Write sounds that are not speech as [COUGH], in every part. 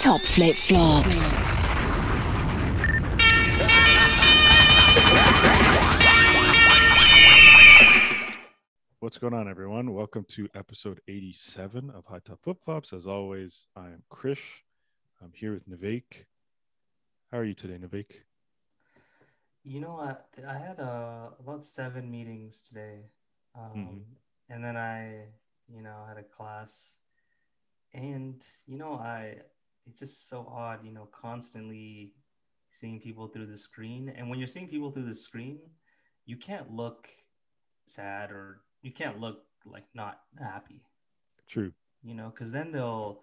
Top flip flops. What's going on, everyone? Welcome to episode 87 of High Top Flip Flops. As always, I am Krish. I'm here with Navik. How are you today, Navik? You know what? I had uh, about seven meetings today. Um, Mhm. And then I, you know, had a class. And, you know, I, it's just so odd, you know, constantly seeing people through the screen. And when you're seeing people through the screen, you can't look sad or you can't look like not happy True. you know because then they'll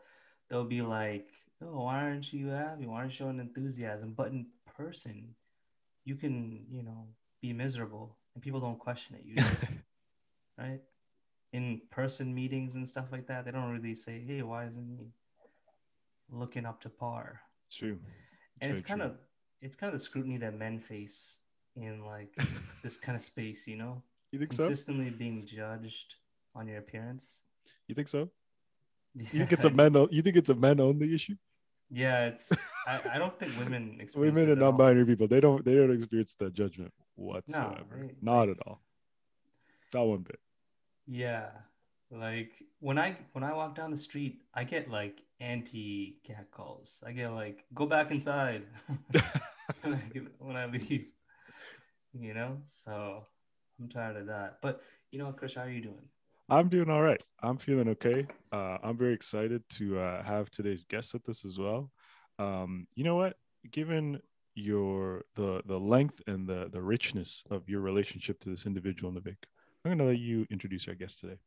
they'll be like oh why aren't you happy why aren't you showing enthusiasm but in person you can you know be miserable and people don't question it usually [LAUGHS] right in person meetings and stuff like that they don't really say hey why isn't he looking up to par True. and it's kind true. of it's kind of the scrutiny that men face in like [LAUGHS] this kind of space you know You think so? consistently being judged on your appearance You think so? yeah. [LAUGHS] You think it's a men? You think it's a men only issue? Yeah, it's. I, I don't think women [LAUGHS] experience Women and all. non-binary people, they don't. They don't experience that judgment whatsoever. they- Not at all. Not one bit. Yeah, like when I when I walk down the street, I get like anti cat calls. I get like go back inside [LAUGHS] when I leave. You know, so I'm tired of that. But you know, Chris, how are you doing? I'm doing all right. I'm feeling okay. Uh, I'm very excited to uh, have today's guest with us as well. Um, you know what? Given your the the length and the the richness of your relationship to this individual, Navik, I'm gonna let you introduce our guest today.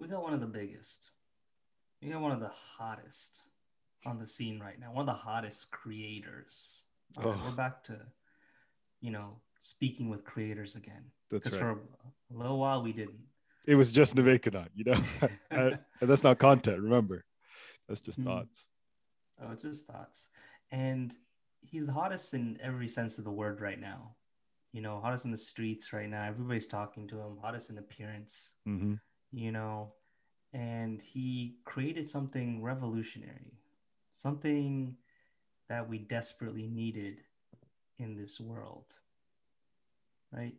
We got one of the biggest. We got one of the hottest on the scene right now. One of the hottest creators. Right. We're back to, you know, speaking with creators again. That's right. for a little while we didn't. It was just Navik you know, [LAUGHS] and, that's not content. Remember, that's just Hmm. thoughts. Oh, it's just thoughts. And he's the hottest in every sense of the word right now. You know, hottest in the streets right now. Everybody's talking to him. Hottest in appearance. hmm you know, and he created something revolutionary, something that we desperately needed in this world, right?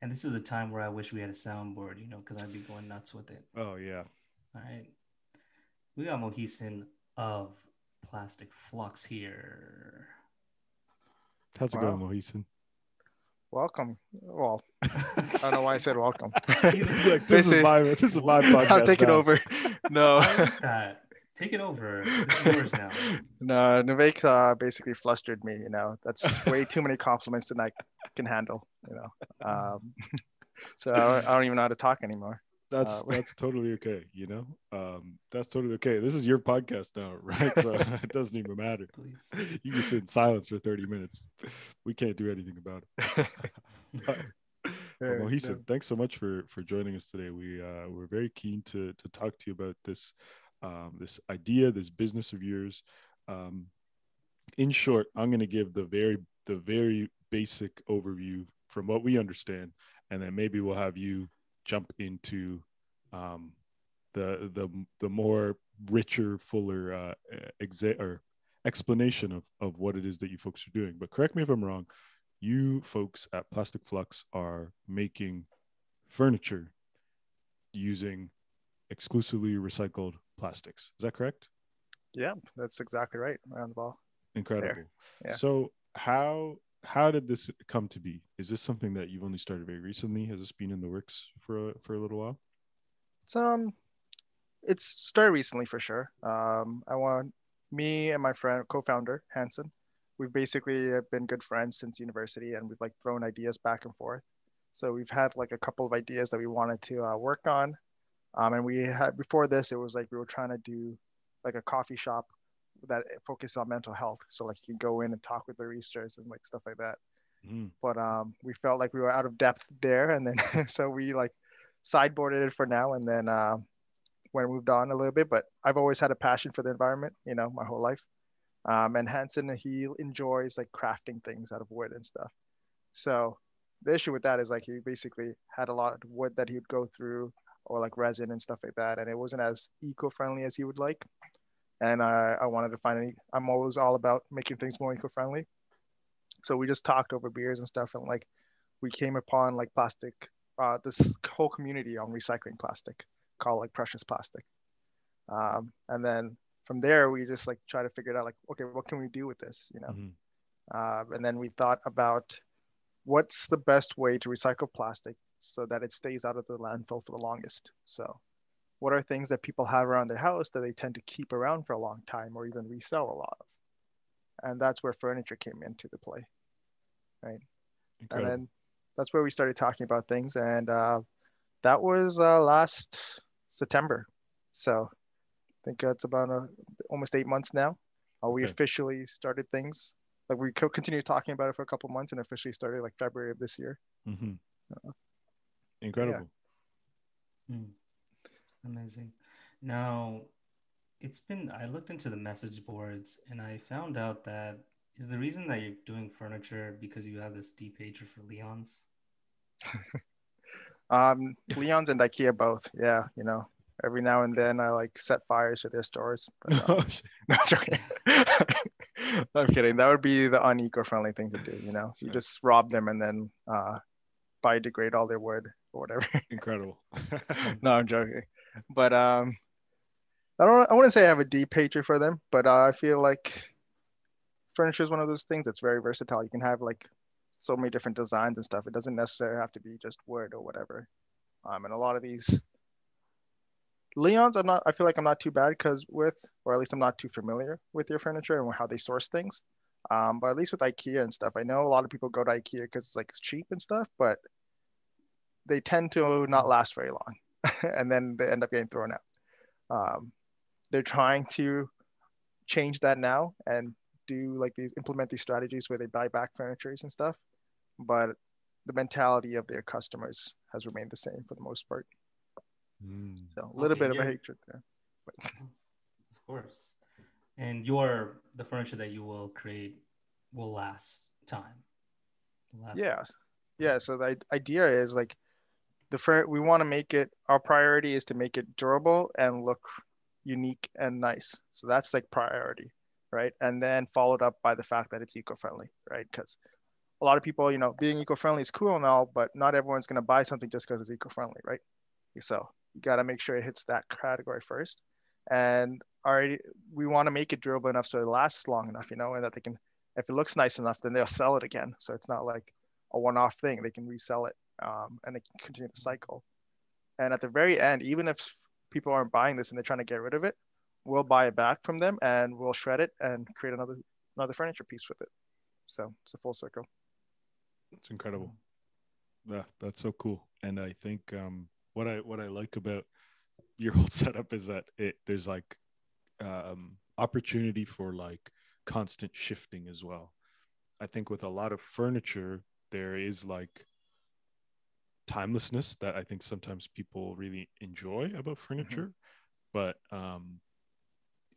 And this is a time where I wish we had a soundboard, you know, because I'd be going nuts with it. Oh yeah. All right. We got Mohisen of Plastic Flux here. How's it Wow. going, Mohisen? Welcome. Well, I don't know why I said welcome. [LAUGHS] It's like this is Basically, my this is my [LAUGHS] podcast. I'll [LAUGHS] take it over. No, like. Take it over. It's yours now. no, Navik uh, basically flustered me. You know, that's way too many compliments than I can handle. You know, um, so I don't, I don't even know how to talk anymore. That's Uh, [LAUGHS] that's totally okay. You know, um, that's totally okay. This is your podcast now, [LAUGHS] right? So [LAUGHS] it doesn't even matter. Please. You can sit in silence for thirty minutes. We can't do anything about it. But, well, Yeah, no. thanks so much for for joining us today. We uh, we're very keen to to talk to you about this um, this idea, this business of yours. Um, in short, I'm going to give the very the very basic overview from what we understand, and then maybe we'll have you jump into um, the the the more richer, fuller uh, exa- or explanation of of what it is that you folks are doing. But correct me if I'm wrong. You folks at Plastic Flux are making furniture using exclusively recycled plastics. Is that correct? Yeah, that's exactly right. Around the ball. Incredible. Yeah. So how how did this come to be? Is this something that you've only started very recently? Has this been in the works for a, for a little while? It's um, it's started recently for sure. Um, I want me and my friend, co-founder Hanson. We've basically uh, been good friends since university, and we've like thrown ideas back and forth. So we've had like a couple of ideas that we wanted to uh, work on, um, and we had before this, it was like we were trying to do like a coffee shop that focused on mental health. So like you can go in and talk with baristas and like stuff like that Mhm. but um, we felt like we were out of depth there, and then [LAUGHS] so we like sideboarded it for now, and then uh, when moved on a little bit. But I've always had a passion for the environment, you know, my whole life. Um, and Hanson, he enjoys like crafting things out of wood and stuff. So the issue with that is like he basically had a lot of wood that he would go through, or like resin and stuff like that, and it wasn't as eco-friendly as he would like. And I, I wanted to find any. I'm always all about making things more eco-friendly. So we just talked over beers and stuff, and like we came upon like plastic, uh, this whole community on recycling plastic called like Precious Plastic. Um, and then from there, we just like try to figure it out like, okay, what can we do with this, you know? Mhm. Uh, and then we thought about what's the best way to recycle plastic so that it stays out of the landfill for the longest. So, what are things that people have around their house that they tend to keep around for a long time or even resell a lot of? And that's where furniture came into the play. Right. Incredible. And then that's where we started talking about things. And uh, that was uh, last September. So, I think that's about uh, almost eight months now. Uh, we Okay. officially started things. Like we co- continued talking about it for a couple months and officially started like February of this year. Mhm. Incredible. Hmm. Amazing. Now, it's been, I looked into the message boards and I found out that is the reason that you're doing furniture because you have this deep hatred for Leon's? [LAUGHS] Um, Leon's and IKEA both. Yeah, you know, every now and then I like set fires to their stores. But, uh, [LAUGHS] [LAUGHS] no, I'm joking. I'm kidding. That would be the uneco-friendly thing to do. You know, you just rob them and then uh, biodegrade all their wood or whatever. Incredible. no, I'm joking. But um, I don't. I wouldn't say I have a deep hatred for them, but uh, I feel like furniture is one of those things that's very versatile. You can have like so many different designs and stuff. It doesn't necessarily have to be just wood or whatever. Um, and a lot of these Leon's, I'm not. I feel like I'm not too bad because with, or at least I'm not too familiar with your furniture and how they source things. Um, but at least with IKEA and stuff, I know a lot of people go to IKEA because it's like it's cheap and stuff, but they tend to not last very long, [LAUGHS] and then they end up getting thrown out. Um, they're trying to change that now and do like these implement these strategies where they buy back furnitures and stuff, but the mentality of their customers has remained the same for the most part. Mm. So a little Okay, bit of a hatred there. [LAUGHS] Of course. And your the furniture that you will create will last time. Will last- Yes. Yeah. So the idea is like the fur we want to make it our priority is to make it durable and look unique and nice. So that's like priority, right? And then followed up by the fact that it's eco-friendly, right? Because a lot of people, you know, being eco-friendly is cool and all, but not everyone's gonna buy something just because it's eco-friendly, right? So you gotta make sure it hits that category first. And our we want to make it durable enough so it lasts long enough, you know, and that they can if it looks nice enough, then they'll sell it again. So it's not like a one-off thing. They can resell it um, and can continue the cycle. And at the very end, even if people aren't buying this and they're trying to get rid of it, we'll buy it back from them and we'll shred it and create another another furniture piece with it. So it's a full circle. It's incredible. Yeah, that's so cool. And I think um, what I what I like about your [LAUGHS] whole setup is that it there's like um, opportunity for like constant shifting as well. I think with a lot of furniture, there is like timelessness that I think sometimes people really enjoy about furniture. But um,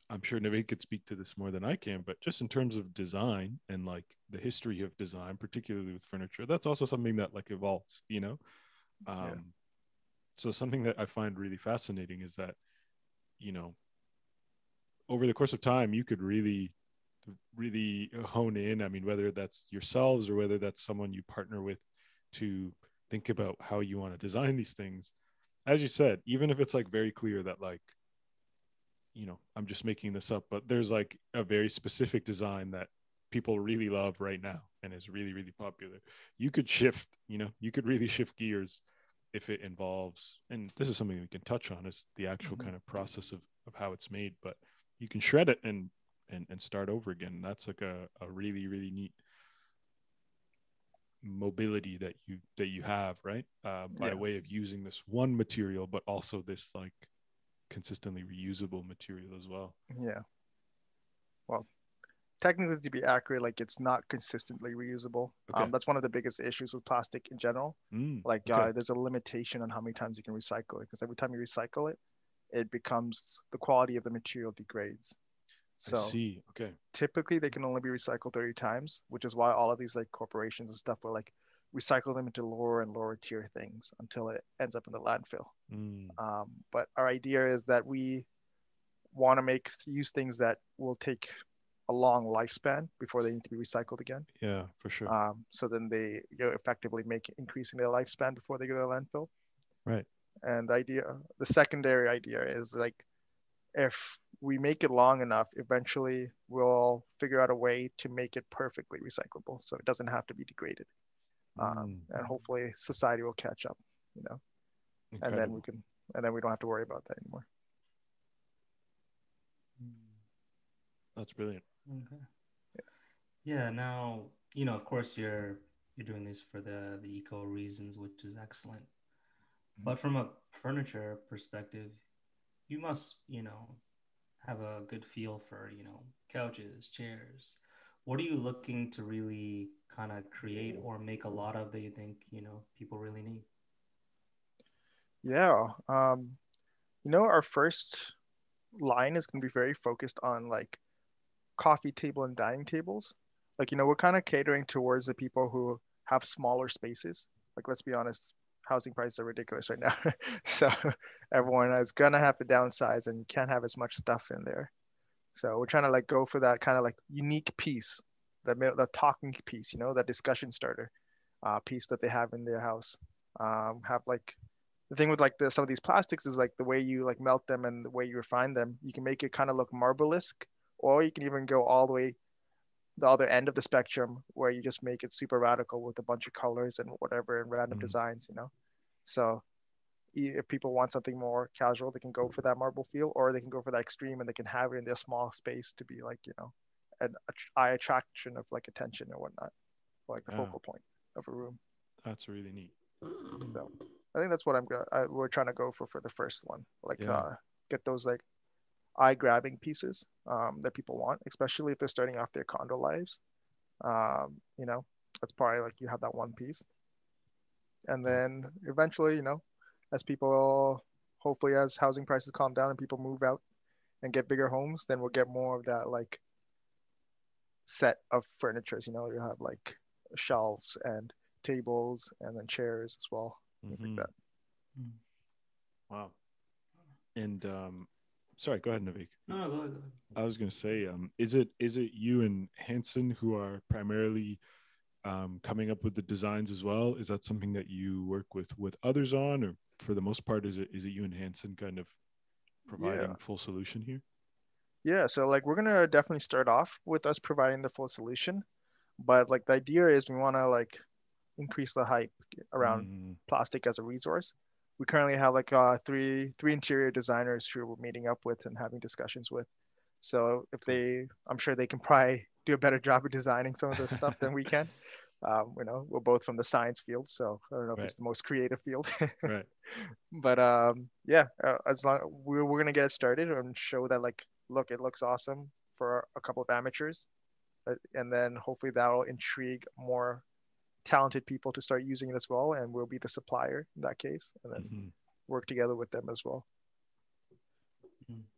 I'm sure Naveen could speak to this more than I can. But just in terms of design and like the history of design, particularly with furniture, that's also something that like evolves, you know? Um, Yeah. So something that I find really fascinating is that, you know, over the course of time, you could really, really hone in. I mean, whether that's yourselves or whether that's someone you partner with to think about how you want to design these things. As you said, even if it's like very clear that like, you know, I'm just making this up, but there's like a very specific design that people really love right now and is really, really popular. You could shift, you know, you could really shift gears if it involves, and this is something we can touch on is the actual Mhm. kind of process of, of how it's made, but you can shred it and, and, and start over again. That's like a, a really, really neat mobility that you, that you have, right. Uh, by Yeah. way of using this one material, but also this like consistently reusable material as well. Yeah. Well, technically, to be accurate, like it's not consistently reusable. Okay. Um, that's one of the biggest issues with plastic in general. Mm, Like okay. uh, there's a limitation on how many times you can recycle it because every time you recycle it, it becomes the quality of the material degrades. So I see. Okay. typically they can only be recycled 30 times, which is why all of these like corporations and stuff will like recycle them into lower and lower tier things until it ends up in the landfill. Mm, Um, but our idea is that we want to make use things that will take a long lifespan before they need to be recycled again. Yeah, for sure. Um, so then they you know, effectively make increasing their lifespan before they go to the landfill. Right. And the idea, the secondary idea is like, if we make it long enough, eventually we'll figure out a way to make it perfectly recyclable, so it doesn't have to be degraded. Um, Mm, and hopefully society will catch up, you know, and then we can, and then we don't have to worry about that anymore. That's brilliant. Okay. Yeah. Now, you know, of course, you're you're doing this for the the eco reasons, which is excellent. But from a furniture perspective, you must, you know, have a good feel for, you know, couches, chairs. What are you looking to really kind of create or make a lot of that you think, you know, people really need? Yeah. Um, you know, our first line is going to be very focused on like coffee table and dining tables. Like, you know, we're kind of catering towards the people who have smaller spaces. Like, let's be honest, housing prices are ridiculous right now. [LAUGHS] so everyone is to have to downsize and can't have as much stuff in there. So we're trying to like go for that kind of like unique piece, the, the talking piece, you know, that discussion starter uh, piece that they have in their house. Um, have like the thing with like the, some of these plastics is like the way you like melt them and the way you refine them you can make it kind of look marble-esque or you can even go all the way the other end of the spectrum where you just make it super radical with a bunch of colors and whatever and random Mhm. designs you know so if people want something more casual they can go for that marble feel or they can go for that extreme and they can have it in their small space to be like you know an eye attraction of like attention or whatnot like a Yeah. focal point of a room That's really neat. so I think that's what I'm go- I, we're trying to go for for the first one. Like Yeah. uh, get those like eye grabbing pieces um, that people want, especially if they're starting off their condo lives. Um, you know, that's probably like you have that one piece, and then eventually, you know, as people hopefully as housing prices calm down and people move out and get bigger homes, then we'll get more of that like set of furnitures. You know, you have like shelves and tables and then chairs as well things Mhm. like that. Wow. And um, sorry, go ahead, Navik. No, no, go ahead. Go ahead. I was going to say, um, is it is it you and Hanson who are primarily um, coming up with the designs as well? Is that something that you work with with others on, or for the most part, is it is it you and Hanson kind of providing Yeah. full solution here? Yeah, so like we're gonna definitely start off with us providing the full solution, but like the idea is we want to like increase the hype around Mm, plastic as a resource. We currently have like uh, three three interior designers who we're meeting up with and having discussions with. So if they, I'm sure they can probably do a better job of designing some of this stuff than we [LAUGHS] can. Um, you know, we're both from the science field, so I don't know if it's the most creative field. [LAUGHS] right. but um, yeah, uh, as long we're, we're gonna get it started and show that like, look, it looks awesome for a couple of amateurs, uh, and then hopefully that'll intrigue more talented people to start using it as well, and we'll be the supplier in that case, and then Mhm. work together with them as well.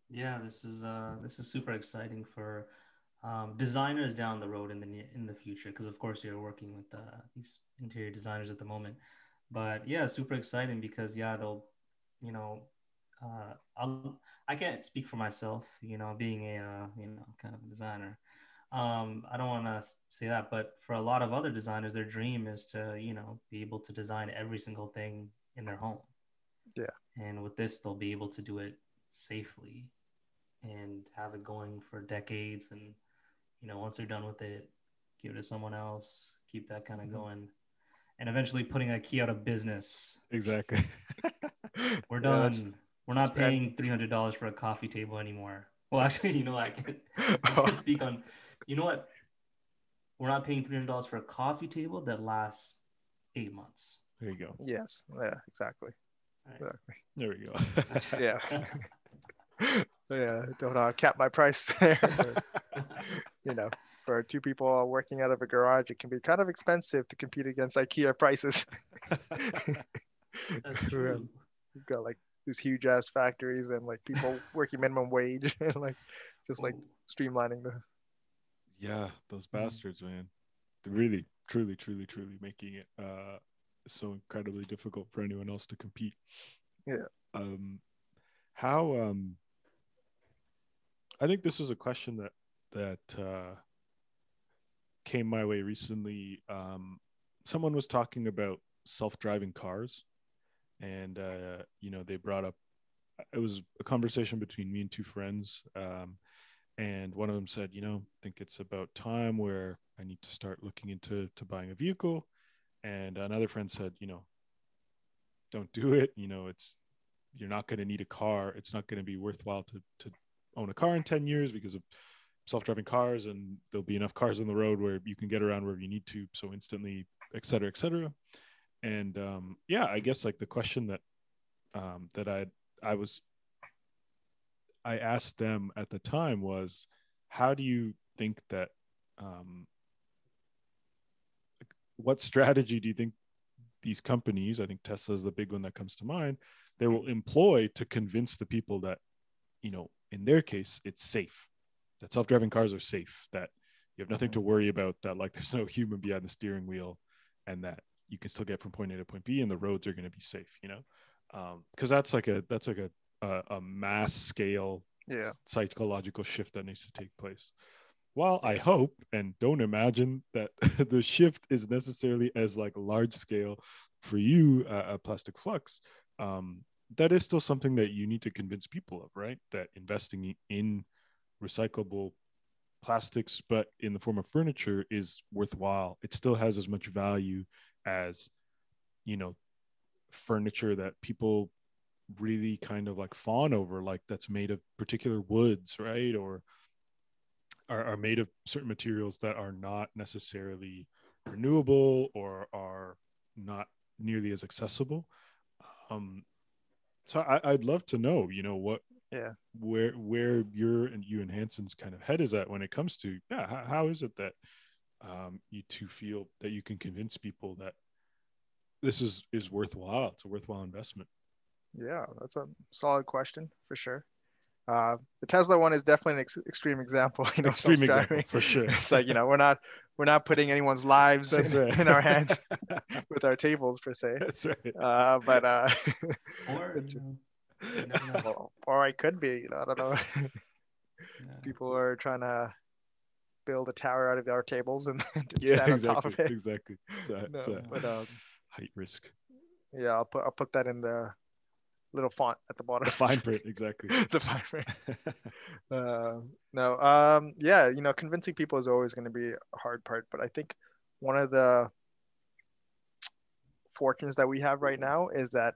Yeah, this is uh this is super exciting for um, designers down the road in the in the future because of course you're working with uh, these interior designers at the moment. But yeah, super exciting because yeah they'll you know uh, I'll I can't speak for myself you know being a uh, you know kind of a designer. Um, I don't want to say that, but for a lot of other designers, their dream is to you know be able to design every single thing in their home. Yeah. And with this, they'll be able to do it safely and have it going for decades and you know once they're done with it give it to someone else keep that kind of Mhm. going and eventually putting ikea out of business Exactly. [LAUGHS] we're done that's- we're not paying $300 for a coffee table anymore well actually you know i can't, [LAUGHS] I can't speak on you know what we're not paying $300 for a coffee table that lasts eight months there you go. yes, yeah, exactly. Right. exactly. There we go. [LAUGHS] Yeah. [LAUGHS] yeah, don't uh, cap my price there. but, [LAUGHS] you know, for two people working out of a garage, it can be kind of expensive to compete against IKEA prices. that's Who, true You've got like these huge ass factories and like people working minimum wage and like just like streamlining the yeah, those Mhm. bastards, man. They're really, truly, truly, truly making it uh so incredibly difficult for anyone else to compete. Yeah. Um how um I think this was a question that that uh, came my way recently. Um, someone was talking about self-driving cars, and uh, you know they brought up it was a conversation between me and two friends, um, and one of them said, you know, I think it's about time where I need to start looking into to buying a vehicle, and another friend said, you know, don't do it. You know, it's you're not going to need a car. It's not going to be worthwhile to to own a car in 10 years because of self-driving cars and there'll be enough cars on the road where you can get around wherever you need to so instantly et cetera et cetera and um, yeah i guess like the question that um, that i i was i asked them at the time was how do you think that um, what strategy do you think these companies i think tesla is the big one that comes to mind they will employ to convince the people that you know in their case it's safe that self-driving cars are safe that you have nothing to worry about that like there's no human behind the steering wheel and that you can still get from point a to point b and the roads are going to be safe you know? Because um, that's like a that's like a, a, a mass scale yeah. psychological shift that needs to take place while i hope and don't imagine that [LAUGHS] the shift is necessarily as like large scale for you uh, plastic flux um, that is still something that you need to convince people of, right? That investing in recyclable plastics, but in the form of furniture, is worthwhile. It still has as much value as, you know, furniture that people really kind of like fawn over, like that's made of particular woods, right? Or are, are made of certain materials that are not necessarily renewable or are not nearly as accessible. Um, so I, would love to know, you know, what, yeah, where where your and you and Hanson's kind of head is at when it comes to, yeah, how, how is it that um, you two feel that you can convince people that this is is worthwhile? It's a worthwhile investment. Yeah, that's a solid question for sure. Uh, the Tesla one is definitely an ex- extreme example. You know, extreme example for sure. [LAUGHS] it's like you know we're not we're not putting anyone's lives in, right. in, our hands [LAUGHS] with our tables per se. That's right. Uh, but uh, or you [LAUGHS] know, or I could be. You know, I don't know. People are trying to build a tower out of our tables and yeah, exactly, exactly. It's a, no, it's a but, um, height risk. Yeah, I'll put I'll put that in the little font at the bottom. The fine print, exactly. [LAUGHS] the fine print. [LAUGHS] uh, no, um, yeah, you know, convincing people is always going to be a hard part, but I think one of the fortunes that we have right now is that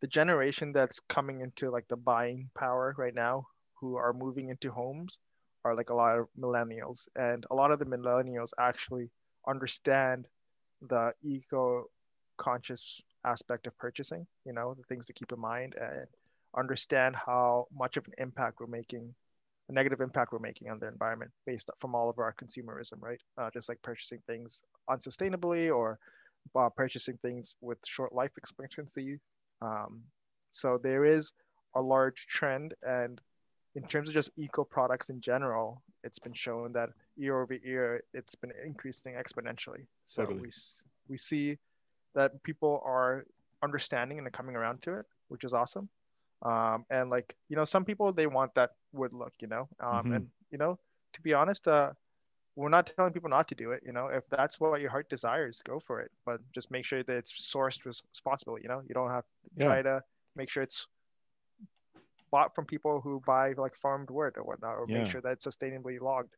the generation that's coming into like the buying power right now, who are moving into homes, are like a lot of millennials, and a lot of the millennials actually understand the eco conscious aspect of purchasing, you know, the things to keep in mind and understand how much of an impact we're making, a negative impact we're making on the environment based from all of our consumerism, right? Uh, just like purchasing things unsustainably or uh, purchasing things with short life expectancy. Um, so there is a large trend and in terms of just eco products in general, it's been shown that year over year, it's been increasing exponentially. So totally. we, we see that people are understanding and coming around to it, which is awesome. Um, and like you know, some people they want that wood look, you know, um, mm-hmm. and you know, to be honest, uh, we're not telling people not to do it. You know, if that's what your heart desires, go for it. But just make sure that it's sourced responsibly. You know, you don't have to yeah. try to make sure it's bought from people who buy like farmed wood or whatnot, or yeah. make sure that it's sustainably logged.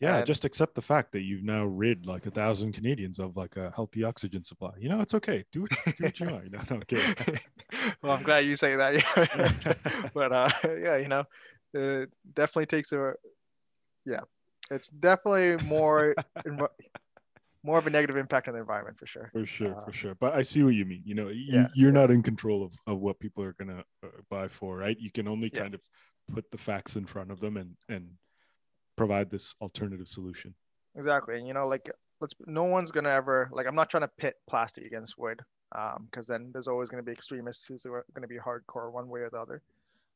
Yeah, and, just accept the fact that you've now rid like a thousand Canadians of like a healthy oxygen supply. You know, it's okay. Do it. Do what you want. [LAUGHS] No, no, okay. [LAUGHS] well, I'm glad you say that. [LAUGHS] But uh, yeah, you know, it definitely takes a. Yeah, it's definitely more. more of a negative impact on the environment for sure. For sure, uh, for sure. But I see what you mean. You know, you, you're not in control of, of what people are gonna uh, buy for, right? You can only kind of put the facts in front of them and and provide this alternative solution. Exactly. And you know, like let's no one's gonna ever like I'm not trying to pit plastic against wood, um, because then there's always gonna be extremists who are gonna be hardcore one way or the other.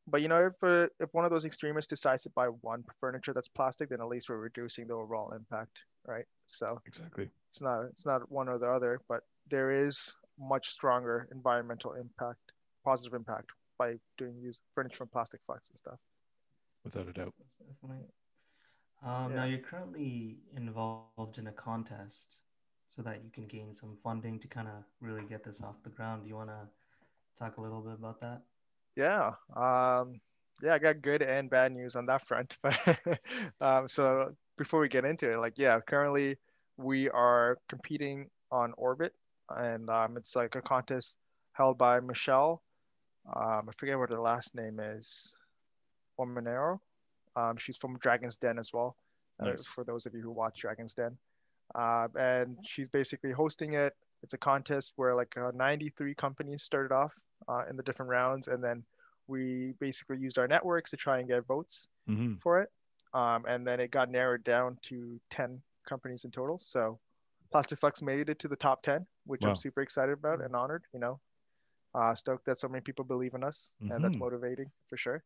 But you know, if uh, if one of those extremists decides to buy one furniture that's plastic, then at least we're reducing the overall impact, right? So exactly, it's not it's not one or the other, but there is much stronger environmental impact, positive impact by doing use furniture from plastic flux and stuff. without a doubt. Um, Yeah. Now you're currently involved in a contest so that you can gain some funding to kind of really get this off the ground. Do you want to talk a little bit about that? Yeah. Um, yeah, I got good and bad news on that front. [LAUGHS] But um, so before we get into it, like, yeah, currently we are competing on Orbit, and um, it's like a contest held by Michelle. Um, I forget what her last name is. Romanow. Um, she's from Dragon's Den as well. uh, Nice. for those of you who watch Dragon's Den. Uh, and she's basically hosting it. It's a contest where like uh, 93 companies started off uh, in the different rounds, and then we basically used our networks to try and get votes hmm for it. Um, and then it got narrowed down to 10 companies in total. So Plastic Flux made it to the top 10, which Wow. I'm super excited about and honored, you know. Uh, stoked that so many people believe in us, and that's Mhm. motivating for sure.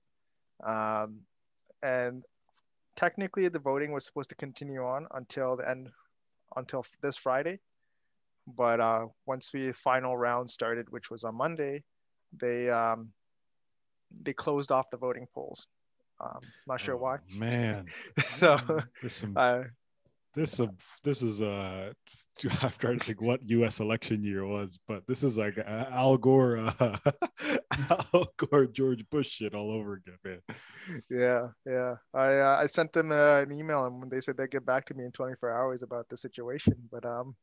Um, and technically, the voting was supposed to continue on until the end, until this Friday. But uh, once the final round started, which was on Monday, they um, they closed off the voting polls. Um, not sure why. Oh, Man, [LAUGHS] so this some uh, this some this is uh I'm trying to think what U.S. election year was, but this is like uh, Al Gore, uh, [LAUGHS] Al Gore, George Bush shit all over again, man. yeah, yeah. I uh, I sent them uh, an email and they said they'd get back to me in 24 hours about the situation. But um,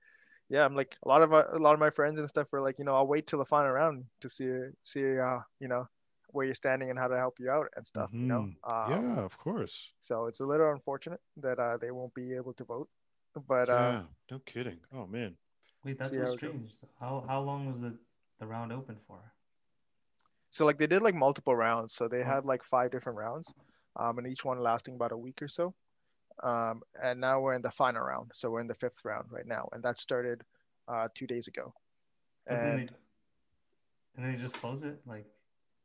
yeah, I'm like a lot of my, a lot of my friends and stuff were like, you know, I'll wait till the final round to see see uh you know where you're standing and how to help you out and stuff. You know. Mhm. Um, yeah, of course. So it's a little unfortunate that uh, they won't be able to vote. But yeah, uh, no kidding. Oh man. Wait, that's so how it goes. strange. How how long was the the round open for? so like they did like multiple rounds. So they Oh. had like five different rounds, um, and each one lasting about a week or so. Um, and now we're in the final round. So we're in the fifth round right now, and that started uh, two days ago. And then, And they, and then they just close it. Like,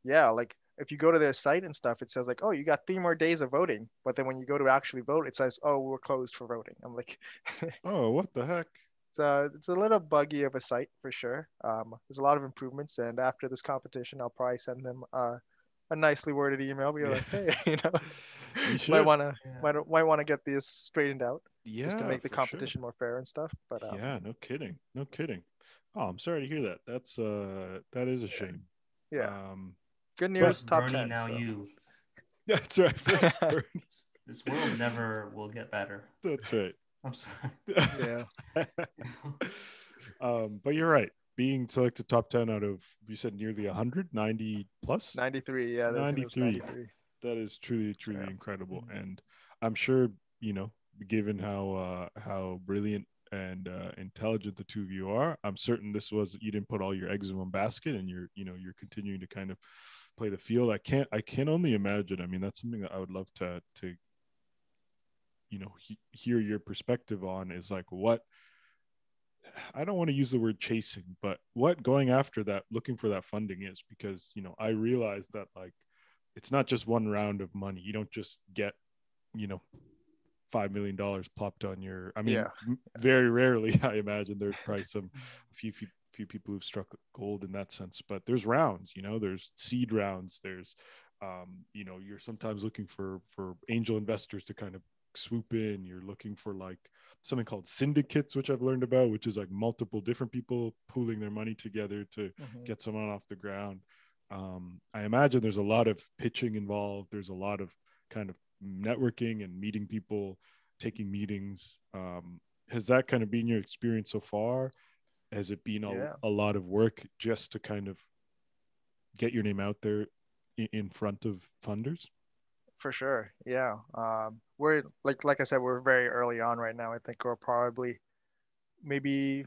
yeah, like if you go to their site and stuff, it says like, oh, you got three more days of voting. But then when you go to actually vote, it says, oh, we're closed for voting. I'm like, [LAUGHS] Oh, what the heck? it's a, it's a little buggy of a site for sure. Um, there's a lot of improvements, and after this competition, I'll probably send them uh, a nicely worded email. Be like, hey, [LAUGHS] you know, [LAUGHS] You might want to yeah. might, might want to get this straightened out Yeah, just to make the for sure. competition more fair and stuff. But um, Yeah, no kidding. No kidding. Oh, I'm sorry to hear that. That's uh that is a shame. yeah, Um good news. First top Bernie, 10. now so. you. [LAUGHS] that's right. First [LAUGHS] This, this world never will get better. That's right. I'm sorry. Yeah. [LAUGHS] um, but you're right. Being selected top 10 out of, you said nearly 100, 90 plus. 93. Yeah, I think it was 93. 93. That is truly, truly Yeah. incredible. Mhm. And I'm sure, you know, given how uh, how brilliant and uh, intelligent the two of you are, I'm certain this was you didn't put all your eggs in one basket, and you're, you know, you're continuing to kind of play the field. I can't, I can only imagine. I mean, that's something that I would love to to, you know, he, hear your perspective on. Is like what I don't want to use the word chasing, but what going after that, looking for that funding is because, you know, I realize that like it's not just one round of money. You don't just get, you know, five million dollars plopped on your. I mean, Yeah. very rarely, [LAUGHS] I imagine there's probably some few few few people who've struck gold in that sense. But there's rounds, you know, there's seed rounds. There's, um, you know, you're sometimes looking for for angel investors to kind of swoop in. You're looking for like something called syndicates, which I've learned about, which is like multiple different people pooling their money together to Mhm. get someone off the ground. Um, I imagine there's a lot of pitching involved. There's a lot of kind of networking and meeting people, taking meetings. Um, has that kind of been your experience so far? Has it been a, Yeah. a lot of work just to kind of get your name out there in, front of funders? For sure. Yeah. Um, we're like like I said, we're very early on right now. I think we're probably maybe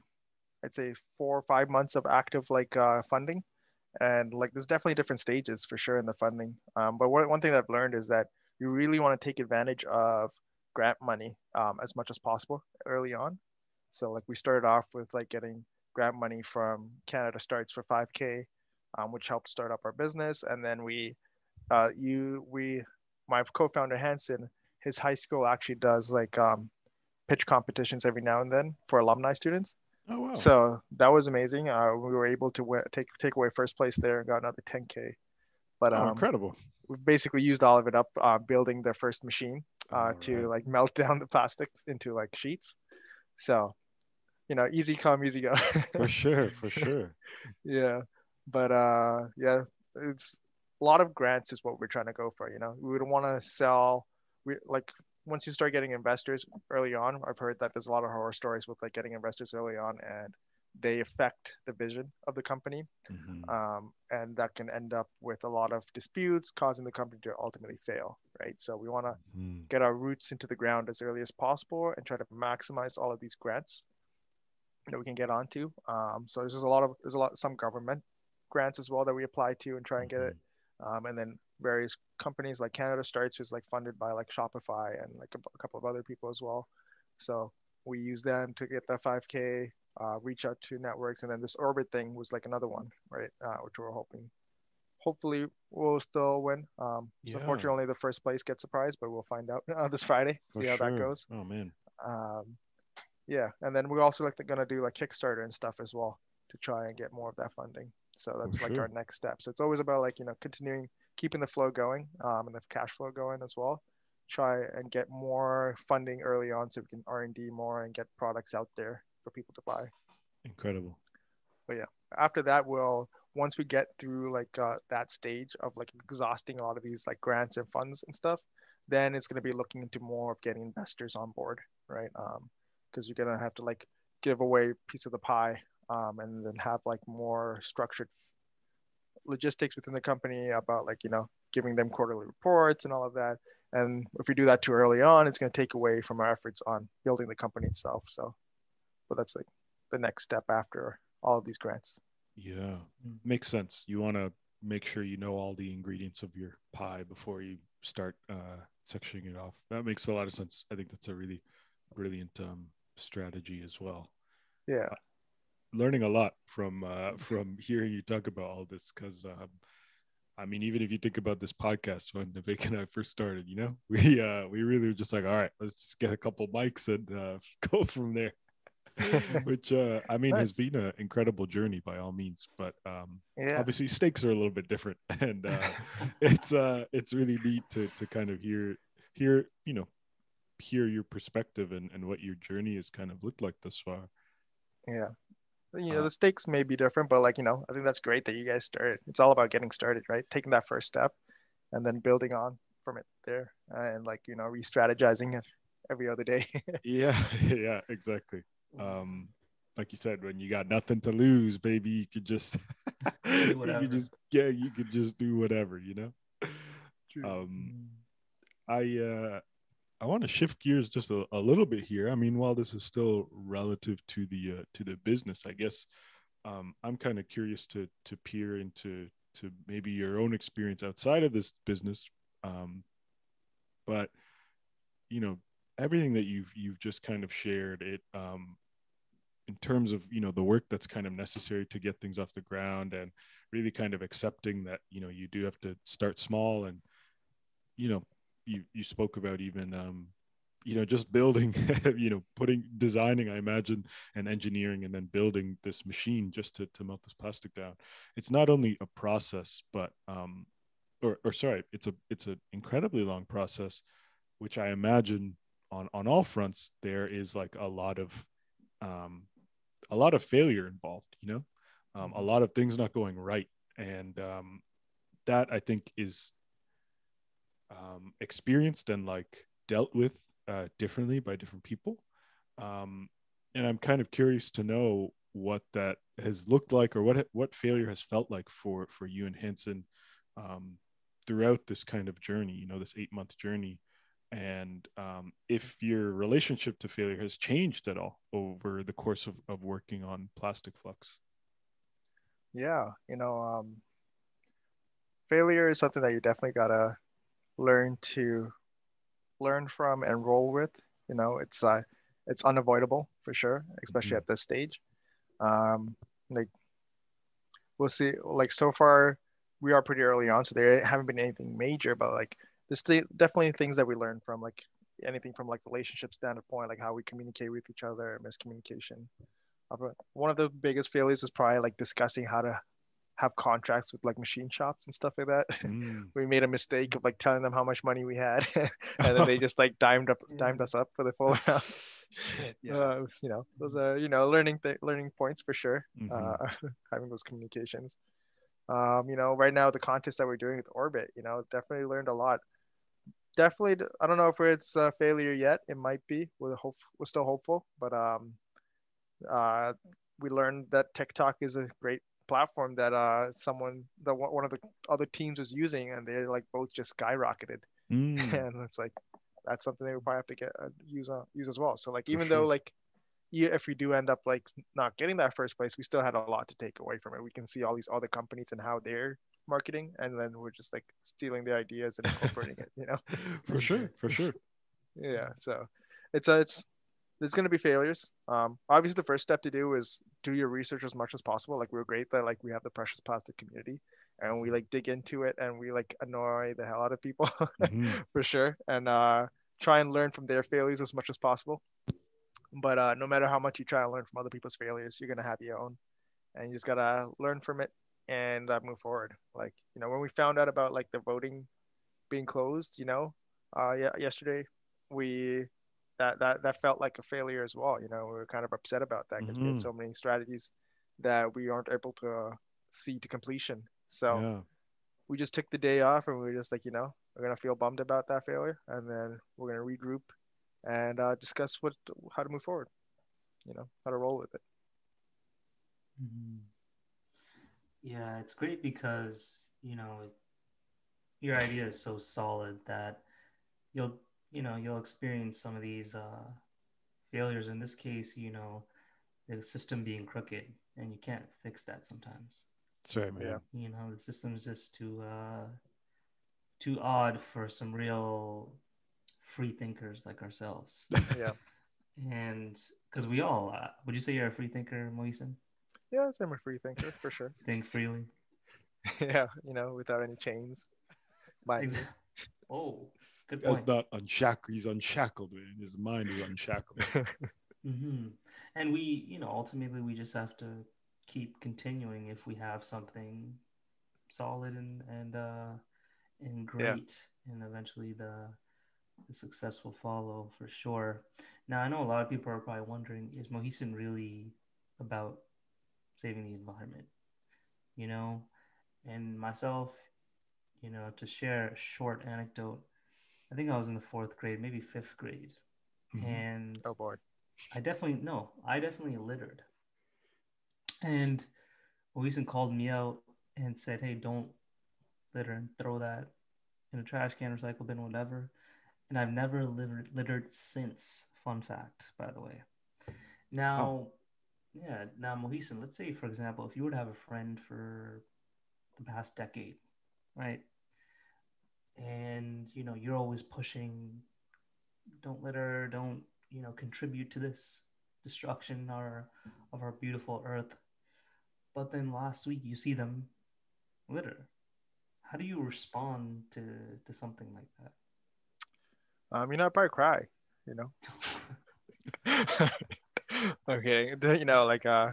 I'd say four or five months of active like uh, funding, and like there's definitely different stages for sure in the funding. Um, but one one thing that I've learned is that you really want to take advantage of grant money um, as much as possible early on. So like we started off with like getting grant money from Canada Starts for 5K, um, which helped start up our business, and then we, uh, you we my co-founder Hanson, his high school actually does like um, pitch competitions every now and then for alumni students. Oh wow! So that was amazing. Uh, we were able to win, take take away first place there and got another 10k. But Oh, um, incredible. we've basically used all of it up uh, building the first machine uh, to Alright. like melt [LAUGHS] down the plastics into like sheets. So, you know, easy come, easy go. [LAUGHS] For sure, for sure. yeah, but uh, yeah, it's a lot of grants is what we're trying to go for. You know, we would want to sell. We like once you start getting investors early on. I've heard that there's a lot of horror stories with like getting investors early on and they affect the vision of the company Mhm. um, and that can end up with a lot of disputes causing the company to ultimately fail right? So we want to Mhm. get our roots into the ground as early as possible and try to maximize all of these grants that we can get onto. Um, so there's a lot of there's a lot some government grants as well that we apply to and try and get it. Um, and then various companies like canada starts is like funded by like shopify and like a, a couple of other people as well. So we use them to get the 5k uh, reach out to networks. And then this orbit thing was like another one right uh, which we're hoping hopefully we'll still win. Um, so Yeah. unfortunately the first place gets surprised but we'll find out [LAUGHS] uh, this friday For see how that goes. Oh man. um, yeah and then we're also like gonna do like kickstarter and stuff as well to try and get more of that funding. So that's like sure. our next step. So it's always about like you know continuing keeping the flow going um, and the cash flow going as well. Try and get more funding early on so we can r&d more and get products out there for people to buy. Incredible. But yeah, after that we'll once we get through like uh, that stage of like exhausting a lot of these like grants and funds and stuff then it's going to be looking into more of getting investors on board right? Um because you're going to have to like give away a piece of the pie um, and then have like more structured logistics within the company about like you know giving them quarterly reports and all of that. And if we do that too early on it's going to take away from our efforts on building the company itself. So but that's like the next step after all of these grants Yeah. Mm. Makes sense. You want to make sure you know all the ingredients of your pie before you start uh, sectioning it off. That makes a lot of sense. I think that's a really brilliant um, strategy as well. yeah Learning a lot from uh, [LAUGHS] from hearing you talk about all this because um, I mean, even if you think about this podcast when [LAUGHS] Vivek and I first started, you know, [LAUGHS] we uh, we really were just like, all right, let's just get a couple mics and uh, go from there. [LAUGHS] Which uh, I mean has been an incredible journey by all means, but um, yeah obviously stakes are a little bit different [LAUGHS] and uh, [LAUGHS] it's uh it's really neat to to kind of hear hear you know hear your perspective and, and what your journey has kind of looked like thus far Yeah. You know, Uh, the stakes may be different, but like, you know, I think that's great that you guys started. It's all about getting started, right? Taking that first step and then building on from it there and like, you know, re strategizing it every other day. yeah yeah exactly um like you said when you got nothing to lose baby you could just [LAUGHS] you could just yeah you could just do whatever you know True. um Mm. I uh I want to shift gears just a, a little bit here. I mean, while this is still relative to the uh, to the business, I guess um, I'm kind of curious to to peer into to maybe your own experience outside of this business. Um, but you know, everything that you've you've just kind of shared it um, in terms of you know the work that's kind of necessary to get things off the ground and really kind of accepting that you know you do have to start small and you know you you spoke about even um you know just building [LAUGHS] you know putting designing i imagine and engineering and then building this machine just to, to melt this plastic down. It's not only a process but um or, or sorry it's a it's an incredibly long process which i imagine on on all fronts there is like a lot of um a lot of failure involved you know um, a lot of things not going right and um that i think is um, experienced and like dealt with uh, differently by different people. Um, and I'm kind of curious to know what that has looked like or what what failure has felt like for for you and Hanson um, throughout this kind of journey. You know, this eight month journey, and um, if your relationship to failure has changed at all over the course of, of working on plastic flux. yeah. You know, um, failure is something that you definitely got to learn to learn from and roll with. You know, it's, uh, it's unavoidable for sure, especially Mhm. at this stage. Um, like we'll see. Like so far, we are pretty early on, so there haven't been anything major, but like there's still definitely things that we learn from, like anything from like relationship standpoint, like how we communicate with each other, miscommunication. Uh, One of the biggest failures is probably like discussing how to have contracts with like machine shops and stuff like that. Mm. [LAUGHS] we made a mistake of like telling them how much money we had, [LAUGHS] and then they [LAUGHS] just like dimed up dimed us up for the full amount. Shit, yeah. Uh, you know, those are you know learning th- learning points for sure. Mhm. Uh, having those communications. Um, you know, right now the contest that we're doing with Orbit, you know, definitely learned a lot. Definitely, i don't know if it's a failure yet. It might be. We're hope we're still hopeful, but um, uh, we learned that TikTok is a great platform that uh someone that one of the other teams was using, and they like both just skyrocketed. Mm. [LAUGHS] and it's like that's something they we probably have to get uh, use uh, use as well. So like For even sure. though like if we do end up like not getting that first place, we still had a lot to take away from it. We can see all these other companies and how they're marketing, and then we're just like stealing the ideas and incorporating it. You know? [LAUGHS] for sure, for [LAUGHS] sure. Yeah. So it's uh, it's there's gonna be failures. Um, obviously the first step to do is do your research as much as possible. Like we're great that like we have the precious plastic community, and we like dig into it and we like annoy the hell out of people. [LAUGHS] Mhm. for sure and uh, try and learn from their failures as much as possible but uh, no matter how much you try and learn from other people's failures you're going to have your own and you just got to learn from it and uh, move forward like you know when we found out about like the voting being closed you know uh, yeah, yesterday we that, that that felt like a failure as well you know we were kind of upset about that because we Mhm. had so many strategies that we aren't able to uh, see to completion so Yeah. we just took the day off and we were just like, you know, we're gonna feel bummed about that failure, and then we're gonna regroup and uh, discuss what how to move forward. You know, how to roll with it. Mhm. Yeah, it's great because you know your idea is so solid that you'll you know you'll experience some of these uh, failures. In this case, you know the system being crooked, and you can't fix that sometimes. That's right, man. Yeah. You know the system's just too uh, too odd for some real free thinkers like ourselves. [LAUGHS] Yeah, and because we all, uh, would you say you're a free thinker, Moisen? Yeah, I'm a free thinker for sure. [LAUGHS] Think freely. [LAUGHS] yeah, you know, without any chains. But Ex- [LAUGHS] Oh, good That's point. not unshackled. He's unshackled, man. His mind is unshackled. hmm And we, you know, ultimately we just have to keep continuing if we have something solid and and uh and great, and eventually the the success will follow for sure. Now I know a lot of people are probably wondering, is Mohisen really about saving the environment? You know, and myself, you know, to share a short anecdote. I think I was in the fourth grade, maybe fifth grade, Mhm. and oh boy, I definitely no, I definitely littered. And Moisen called me out and said, "Hey, don't litter and throw that in a trash can, recycle bin, whatever." And I've never littered, littered since. Fun fact, by the way. Now, yeah, now Mohisen, let's say for example, if you were to have a friend for the past decade, right? And you know, you're always pushing don't litter, don't, you know, contribute to this destruction our, of our beautiful earth. But then last week you see them litter. How do you respond to to something like that? um, you know, I'd probably cry. You know. [LAUGHS] [LAUGHS] [LAUGHS] okay, [LAUGHS] you know, like uh,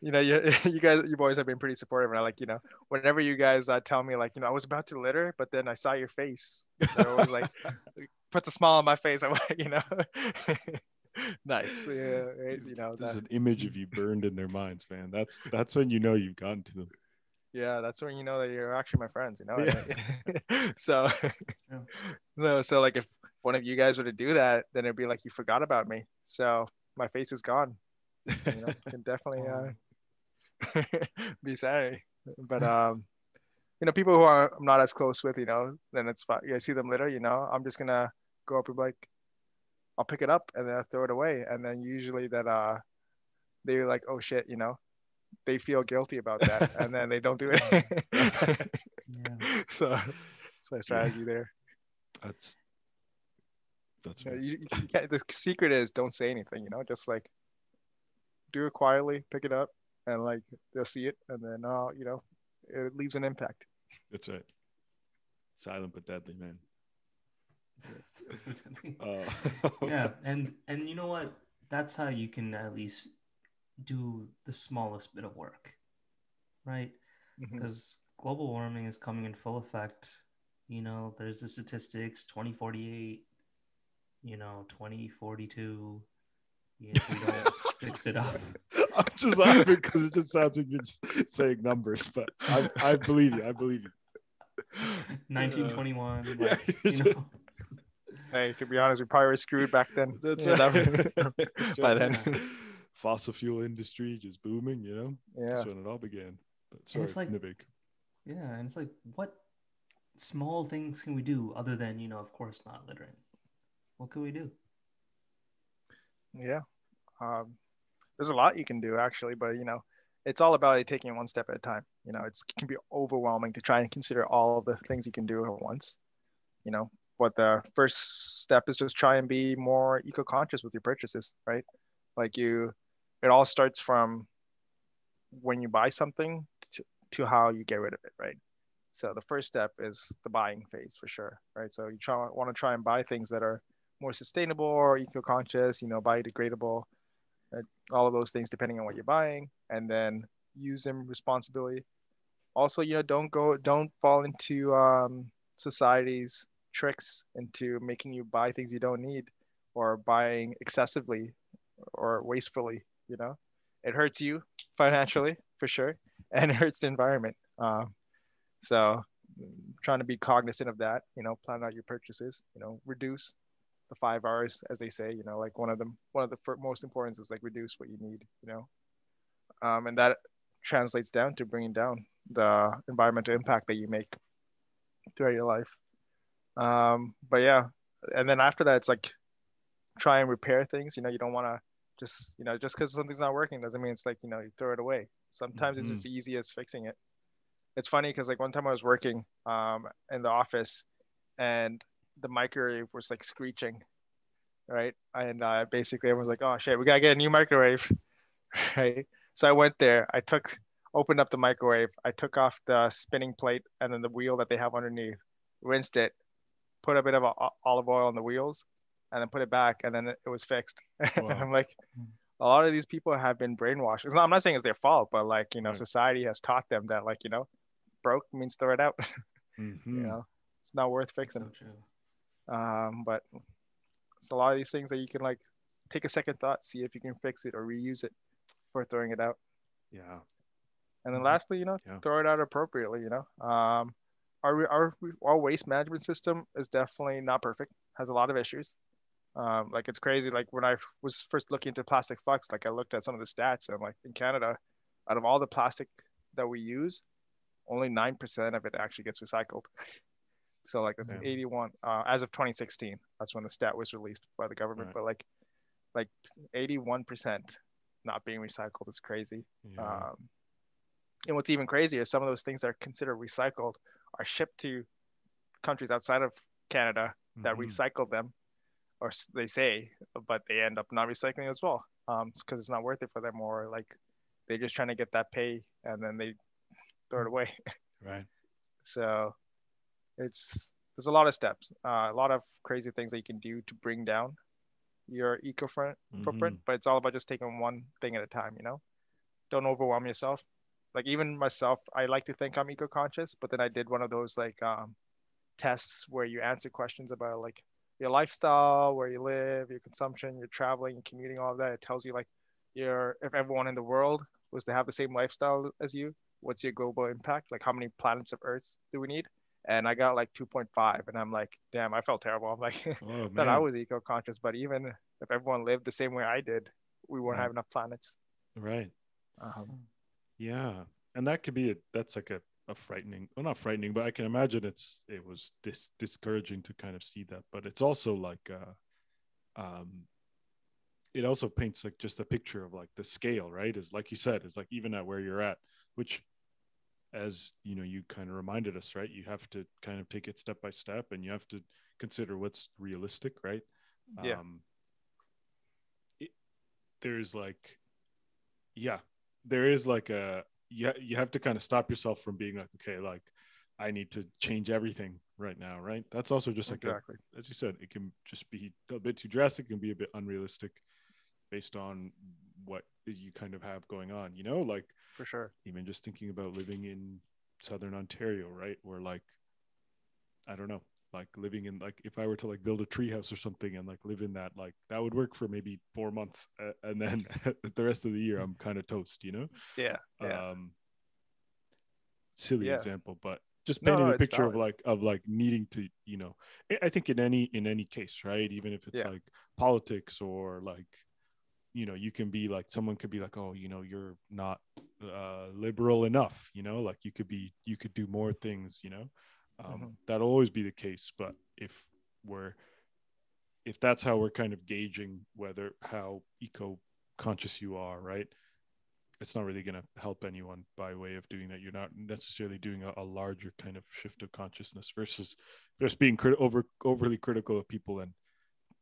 you know, you [LAUGHS] you guys, you boys have been pretty supportive, and I like, you know, whenever you guys uh, tell me like, you know, I was about to litter, but then I saw your face, so it was like [LAUGHS] puts a smile on my face. I'm like, you know, nice, yeah, right? you know, There's that, an image of you burned in their minds, man. That's that's when you know you've gotten to them. yeah, that's when you know that you're actually my friends, you know. Yeah. so, Yeah. no, so like if one of you guys were to do that, then it'd be like you forgot about me. So my face is gone. You know, [LAUGHS] can definitely uh, [LAUGHS] be sorry. But um, you know, people who are I'm not as close with, you know, then it's fine. I see them later. you know, I'm just gonna go up and be like, I'll pick it up and then I'll throw it away. And then usually that uh, they're like, oh shit, you know, they feel guilty about that, [LAUGHS] and then they don't do it. Yeah. so, my strategy there. That's that's You know, right. you, you can't, the secret is don't say anything, you know, just like do it quietly, pick it up, and like they'll see it, and then uh, you know, it leaves an impact. That's right. Silent but deadly, man. [LAUGHS] Uh, yeah, [LAUGHS] and and you know what? That's how you can at least do the smallest bit of work, right? Because global warming is coming in full effect. You know, there's the statistics 2048, you know, 2042. You know, if we don't fix it up. I'm just laughing because it just sounds like you're just saying numbers, but I, I believe you. I believe you. 1921. [LAUGHS] Yeah, like, you're you know, [LAUGHS] Hey, to be honest, we probably were screwed back then. [LAUGHS] That's Yeah, right. that- That's by right. then. Fossil fuel industry just booming, you know? yeah. That's when it all began. But sorry, it's like- Navik. yeah, and it's like, what small things can we do other than, you know, of course, not littering? What can we do? Yeah. Um, there's a lot you can do actually, but you know, it's all about taking one step at a time. You know, it can be overwhelming to try and consider all of the things you can do at once. You know, but the first step is just try and be more eco-conscious with your purchases, right? Like you, it all starts from when you buy something to, to how you get rid of it, right? So the first step is the buying phase for sure, right? So you try want to try and buy things that are more sustainable or eco-conscious, you know, biodegradable, uh, all of those things depending on what you're buying, and then use them responsibly. Also, you know, don't go, don't fall into um, society's tricks into making you buy things you don't need or buying excessively or wastefully. You know, it hurts you financially for sure, [LAUGHS] and it hurts the environment. Um, so, trying to be cognizant of that. You know, plan out your purchases. You know, reduce the five R's, as they say. You know, like one of them, one of the most important is like reduce what you need. You know, um, and that translates down to bringing down the environmental impact that you make throughout your life. Um, but yeah, and then after that, it's like try and repair things. You know, you don't want to just you know just because something's not working doesn't mean it's like you know you throw it away. Sometimes it's Mhm. as easy as fixing it. It's funny because like one time I was working um, in the office, and the microwave was like screeching, right? And uh, basically everyone's like, "Oh shit, we gotta get a new microwave," [LAUGHS] right? So I went there. I took, opened up the microwave. I took off the spinning plate and then the wheel that they have underneath, rinsed it, put a bit of o- olive oil on the wheels, and then put it back, and then it, was fixed. [LAUGHS] and Wow. I'm like, a lot of these people have been brainwashed. It's not, I'm not saying it's their fault, but like you know, Right. society has taught them that like you know, broke means throw it out. Mhm. [LAUGHS] you know, it's not worth fixing. So. Um, but it's a lot of these things that you can like take a second thought, see if you can fix it or reuse it before throwing it out. Yeah. And then Mhm. lastly, you know, Yeah. throw it out appropriately. You know, um, our our our waste management system is definitely not perfect. Has a lot of issues. Um, like it's crazy. Like when I was first looking into plastic flux, like I looked at some of the stats, and like, in Canada, out of all the plastic that we use, only nine percent of it actually gets recycled. [LAUGHS] So like that's Yeah. 81 uh, as of 2016. That's when the stat was released by the government. Right. But like, like 81 percent not being recycled is crazy. Yeah. Um, and what's even crazier, some of those things that are considered recycled are shipped to countries outside of Canada that Mhm. recycle them, or they say, but they end up not recycling as well, um, because it's not worth it for them, or like they're just trying to get that pay and then they throw it away. [LAUGHS] Right. So it's there's a lot of steps, uh, a lot of crazy things that you can do to bring down your eco front footprint, Mhm. but it's all about just taking one thing at a time, you know? Don't overwhelm yourself. Like even myself, I like to think I'm eco-conscious, but then I did one of those like um, tests where you answer questions about like your lifestyle, where you live, your consumption, your traveling, commuting, all of that. It tells you like your if everyone in the world was to have the same lifestyle as you, what's your global impact? Like how many planets of Earth do we need? And I got like 2.5, and I'm like, damn, I felt terrible. [LAUGHS] I'm like, Oh that I was eco-conscious, but even if everyone lived the same way I did, we wouldn't Right. have enough planets. Right. Um, Yeah. And that could be a that's like a, a frightening well not frightening, but I can imagine it's it was dis- discouraging to kind of see that. But it's also like uh um it also paints like just a picture of like the scale, right? Is like you said, is like even at where you're at, which as you know, you kind of reminded us, right? You have to kind of take it step by step and you have to consider what's realistic, right? Yeah. Um, it, there's like, yeah, there is like a, you, you have to kind of stop yourself from being like, okay, like I need to change everything right now, right? That's also just like a, exactly. as you said, it can just be a bit too drastic and be a bit unrealistic based on what you kind of have going on you know like for sure. even just thinking about living in southern ontario right where like i don't know like living in like if i were to like build a treehouse or something and like live in that like that would work for maybe four months uh, and then [LAUGHS] the rest of the year i'm kind of toast you know Yeah, yeah, um silly Yeah. example but just painting no, a it's picture of like of like needing to you know I- i think in any in any case right even if it's Yeah. like politics or like you know you can be like someone could be like oh you know you're not uh liberal enough you know like you could be you could do more things you know? Um Mhm. that'll always be the case but if we're if that's how we're kind of gauging whether how eco conscious you are right it's not really going to help anyone by way of doing that. You're not necessarily doing a, a larger kind of shift of consciousness versus just being crit- over overly critical of people and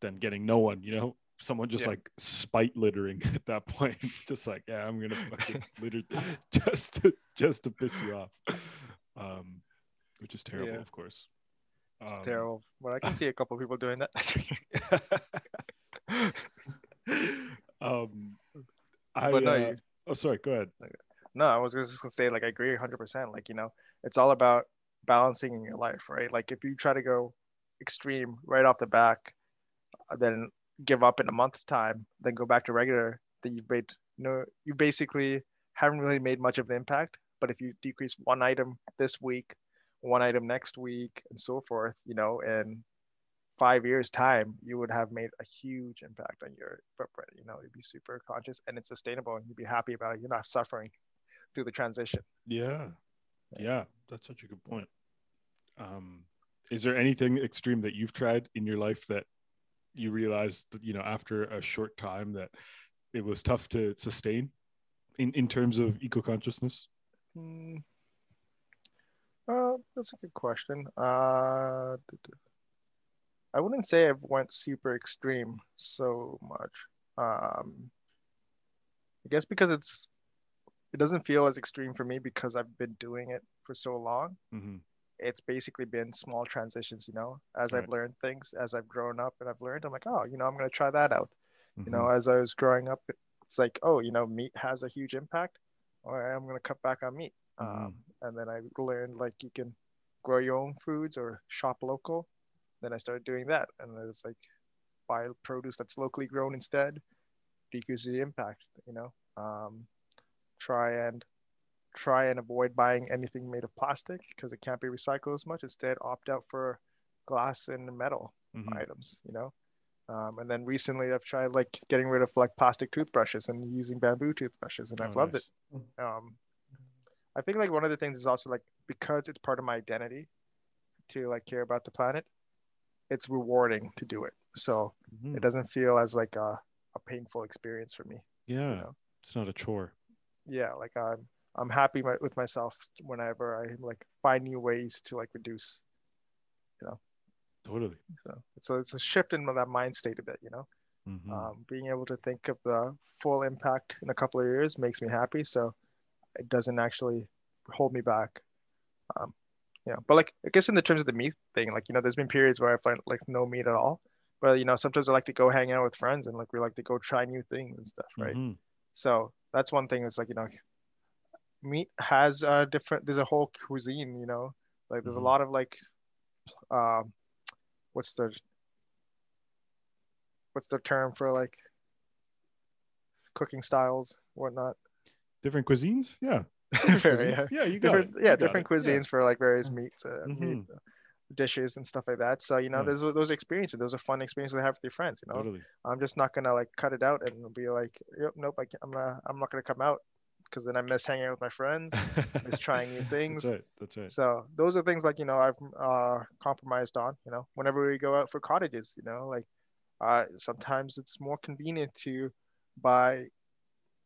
then getting no one you know someone just Yeah. like spite littering [LAUGHS] at that point [LAUGHS] just like yeah i'm gonna fucking [LAUGHS] litter just to just to piss you off um which is terrible Yeah. of course Um, terrible. But I can see a couple people doing that. um i But no, uh, you- oh sorry go ahead no, I was just gonna say like I agree 100%. Like you know, it's all about balancing in your life, right? Like if you try to go extreme right off the back, then give up in a month's time, then go back to regular, then you've made no, you basically haven't really made much of an impact. But if you decrease one item this week, one item next week, and so forth, you know, in five years' time, you would have made a huge impact on your footprint. You know, you'd be super conscious and it's sustainable, and you'd be happy about it. You're not suffering through the transition. Yeah. Yeah, that's such a good point. Um, is there anything extreme that you've tried in your life that you realized, you know, after a short time that it was tough to sustain in, in terms of eco consciousness? Hmm. Uh, that's a good question. Uh, I wouldn't say I've went super extreme so much. Um, I guess because it's it doesn't feel as extreme for me because I've been doing it for so long. Mm-hmm. It's basically been small transitions, you know. As Right. I've learned things, as I've grown up and I've learned, I'm like, oh, you know, I'm gonna try that out. Mm-hmm. You know, as I was growing up, it's like, oh, you know, meat has a huge impact. Right, I'm gonna cut back on meat. Um, and then I learned like you can grow your own foods or shop local. Then I started doing that, and it was like buy produce that's locally grown instead, decrease the impact. You know, um, try and try and avoid buying anything made of plastic because it can't be recycled as much. Instead, opt out for glass and metal Mhm. items. You know. Um, and then recently, I've tried like getting rid of like plastic toothbrushes and using bamboo toothbrushes, and I've Oh, loved nice. it um i think like one of the things is also like because it's part of my identity to like care about the planet it's rewarding to do it so Mhm. it doesn't feel as like a, a painful experience for me Yeah, know? it's not a chore. yeah like i'm i'm happy my, with myself whenever i like find new ways to like reduce you know. Totally. so it's a, it's a shift in that mind state a bit you know Mhm. um, being able to think of the full impact in a couple of years makes me happy so it doesn't actually hold me back um, yeah but like i guess in the terms of the meat thing like you know there's been periods where i find like no meat at all but you know sometimes i like to go hang out with friends and like we like to go try new things and stuff right Mhm. so that's one thing it's like you know meat has a different there's a whole cuisine you know like there's Mhm. a lot of like um what's the what's the term for like cooking styles whatnot Different cuisines? Yeah. [LAUGHS] Yeah Yeah, you got different it. yeah You different cuisines for like various meats uh, Mhm. meat dishes and stuff like that so you know Yeah. there's those experiences those are fun experiences to have with your friends you know Totally. i'm just not gonna like cut it out and be like yep nope I can't, i'm not i'm not gonna come out because then i miss hanging out with my friends miss trying new [LAUGHS] things That's right. That's right. So those are things like you know I've uh, compromised on. You know, whenever we go out for cottages, you know, like uh, sometimes it's more convenient to buy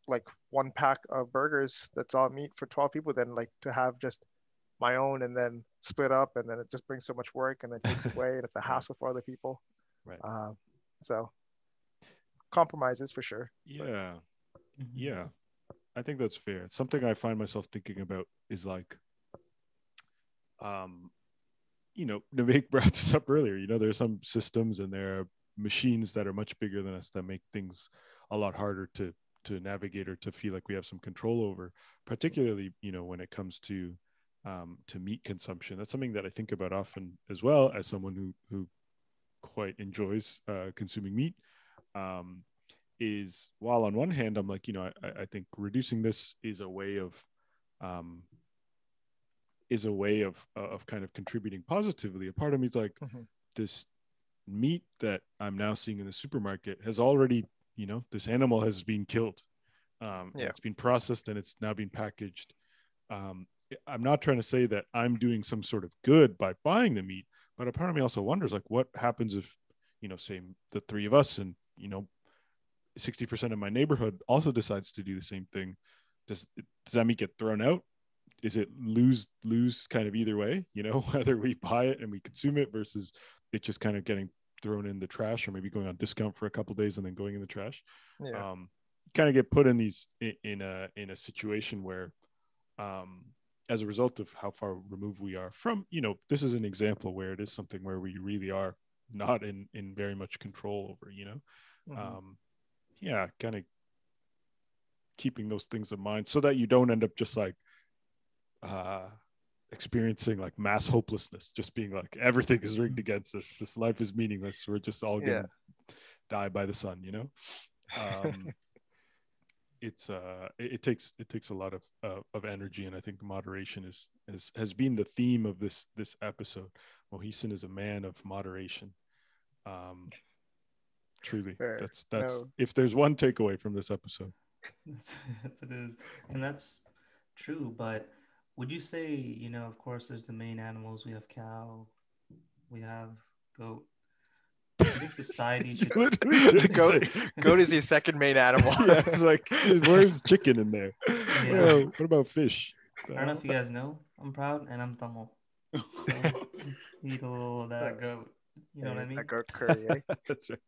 like one pack of burgers that's all meat for 12 people than like to have just my own and then split up and then it just brings so much work and it takes [LAUGHS] away and it's a hassle for other people. Right. Uh, so compromises for sure. Yeah. Mhm. Yeah. I think that's fair. Something I find myself thinking about is like, um, you know, [LAUGHS] Navik [LAUGHS] brought this up earlier. You know, there are some systems and there are machines that are much bigger than us that make things a lot harder to to navigate or to feel like we have some control over particularly you know when it comes to um, to meat consumption that's something that i think about often as well as someone who who quite enjoys uh, consuming meat um, is while on one hand i'm like you know i, I think reducing this is a way of um, is a way of of kind of contributing positively a part of me is like Mhm. this meat that i'm now seeing in the supermarket has already you know this animal has been killed um, Yeah. it's been processed and it's now been packaged um, i'm not trying to say that i'm doing some sort of good by buying the meat but a part of me also wonders like what happens if you know say the three of us and you know 60% of my neighborhood also decides to do the same thing does does that meat get thrown out is it lose lose kind of either way you know [LAUGHS] whether we buy it and we consume it versus it just kind of getting thrown in the trash or maybe going on discount for a couple days and then going in the trash Yeah. um kind of get put in these in, in a in a situation where um as a result of how far removed we are from you know this is an example where it is something where we really are not in in very much control over you know Mhm. um yeah kind of keeping those things in mind so that you don't end up just like uh experiencing like mass hopelessness just being like everything is rigged against us. This life is meaningless. We're just all gonna Yeah. die by the sun you know? Um [LAUGHS] it's uh it, it takes it takes a lot of uh, of energy and i think moderation is is has been the theme of this this episode. Mohisan is a man of moderation. Um truly Fair. that's that's No. if there's one takeaway from this episode [LAUGHS] That's, that's it is, and that's true. But would you say, you know, of course, there's the main animals. We have cow, we have goat. Do you think society should? [LAUGHS] Goat- [LAUGHS] Goat is the second main animal. yeah it's like dude, where's chicken in there Yeah. what, about, what about fish I don't know if you guys know. I'm proud and I'm Tamil. So eat a little of that goat. You know what I mean? That goat curry, eh? that's right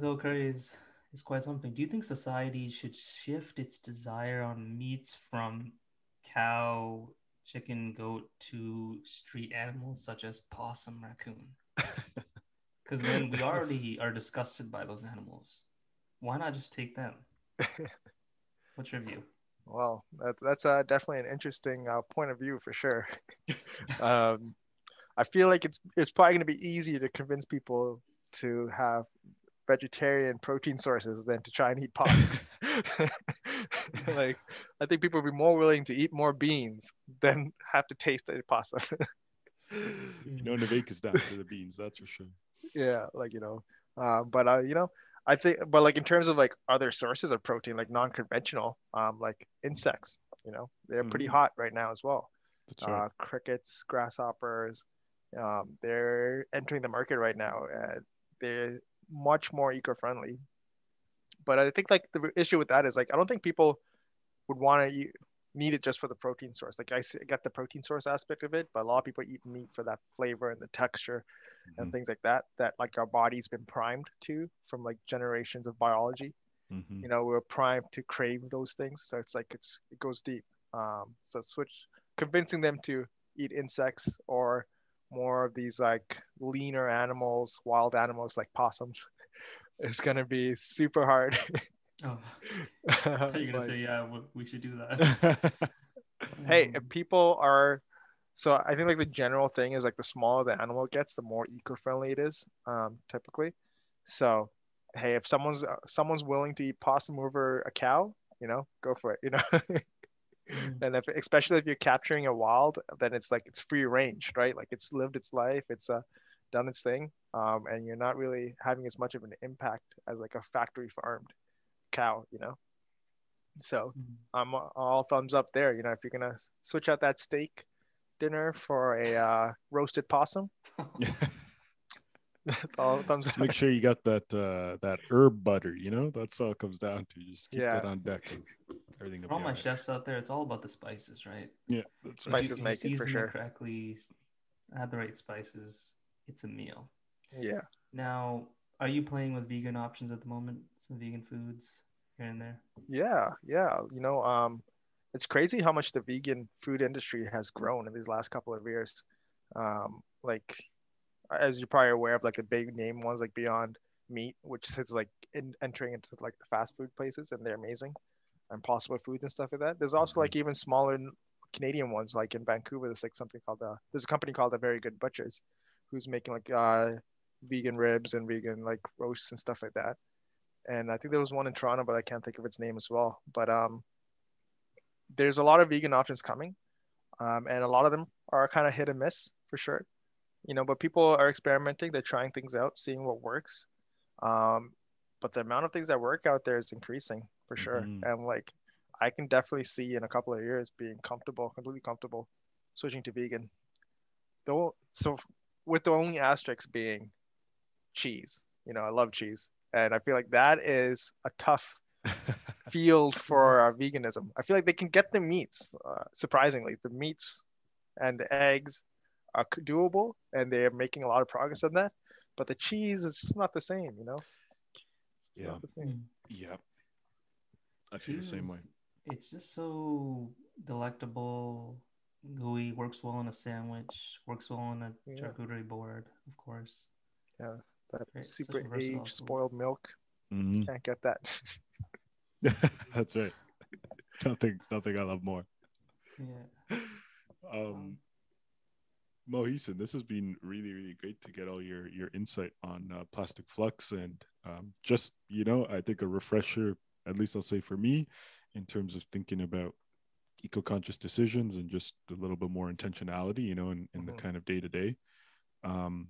Goat curry is is quite something. Do you think society should shift its desire on meats from cow, chicken, goat to street animals such as possum, raccoon? [LAUGHS] Because then we already are disgusted by those animals. Why not just take them? [LAUGHS] What's your view? Well, that, that's uh, definitely an interesting uh, point of view for sure. [LAUGHS] um, I feel like it's it's probably going to be easier to convince people to have vegetarian protein sources than to try and eat pasta. [LAUGHS] [LAUGHS] like, I think people would be more willing to eat more beans than have to taste a pasta. you know Navik is down for the beans that's for sure yeah, like you know, uh, but uh, you know, I think, but like in terms of like other sources of protein, like non-conventional, um, like insects, you know, they're pretty Mhm. hot right now as well. that's right uh, crickets, grasshoppers. Um, they're entering the market right now. Uh, they're much more eco-friendly. But I think like the issue with that is like I don't think people would want to eat, need it just for the protein source. Like I get the protein source aspect of it, but a lot of people eat meat for that flavor and the texture and Mhm. things like that. That like our body's been primed to from like generations of biology Mhm. you know we're primed to crave those things so it's like it's it goes deep um so switch convincing them to eat insects or more of these like leaner animals wild animals like possums is going to be super hard. Oh, [LAUGHS] you're gonna Like, say yeah, we- should do that. [LAUGHS] hey Um, if people are so i think like the general thing is like the smaller the animal gets the more eco-friendly it is um typically. So hey if someone's uh, someone's willing to eat possum over a cow you know go for it you know [LAUGHS] and if especially if you're capturing a wild then it's like it's free range right? Like it's lived its life it's uh, done its thing um, and you're not really having as much of an impact as like a factory farmed cow you know? So mm. i'm all thumbs up there you know if you're gonna switch out that steak dinner for a uh, roasted possum. [LAUGHS] That's all thumbs just up. make sure you got that uh that herb butter you know? That's all it comes down to just keep Yeah. that on deck everything For all my all right. chefs out there, it's all about the spices, right? yeah that's If you- Spices if you make it for season sure. correctly, add the right spices. It's a meal. yeah Now, are you playing with vegan options at the moment? Some vegan foods here and there. Yeah, yeah. You know, um, it's crazy how much the vegan food industry has grown in these last couple of years. Um, like, as you're probably aware of, like the big name ones like Beyond meat, which is like in, entering into like the fast food places, and they're amazing. Impossible Foods and stuff like that. There's also like even smaller Canadian ones, like in Vancouver. There's like something called uh, there's a company called the Very Good Butchers, who's making like uh, vegan ribs and vegan like roasts and stuff like that. And I think there was one in Toronto, but I can't think of its name as well. But um, there's a lot of vegan options coming, um, and a lot of them are kind of hit and miss for sure. You know, but people are experimenting. They're trying things out, seeing what works. Um, but the amount of things that work out there is increasing for sure. Mhm. And like, I can definitely see in a couple of years being comfortable, completely comfortable, switching to vegan. Though, so with the only asterisk being cheese. You know, I love cheese, and I feel like that is a tough [LAUGHS] field for uh, veganism. I feel like they can get the meats, uh, surprisingly, the meats and the eggs are doable, and they're making a lot of progress on that. But the cheese is just not the same, you know. It's Yeah. not yeah. I feel the same way. It's just so delectable, gooey, works well on a sandwich, works well on a Yeah. charcuterie board, of course. Yeah, that Right, super aged, spoiled milk Mhm. can't get that. [LAUGHS] That's right. Nothing, nothing I love more. Yeah. Um, Mohisen, this has been really, really great to get all your your insight on uh, plastic flux and um, just you know, I think a refresher, at least I'll say for me, in terms of thinking about eco-conscious decisions and just a little bit more intentionality, you know, in, in the Mhm. kind of day to day. Um,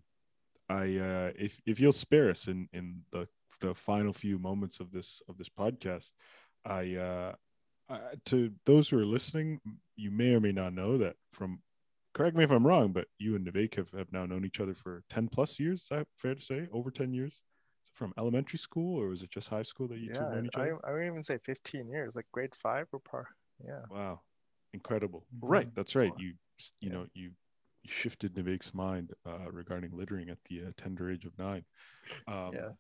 I uh, if if you'll spare us in in the the final few moments of this of this podcast, I uh, uh, to those who are listening, you may or may not know that from correct me if I'm wrong, but you and Navik have, have now known each other for 10 plus years. Is that fair to say? Over 10 years? From elementary school, or was it just high school that you two yeah, have known each I, other? I would even say 15 years, like grade five or par. Yeah. Wow, incredible! Mhm. Right, that's right. You you Yeah. know you you shifted Navik's mind uh, regarding littering at the uh, tender age of nine. Um, Yeah.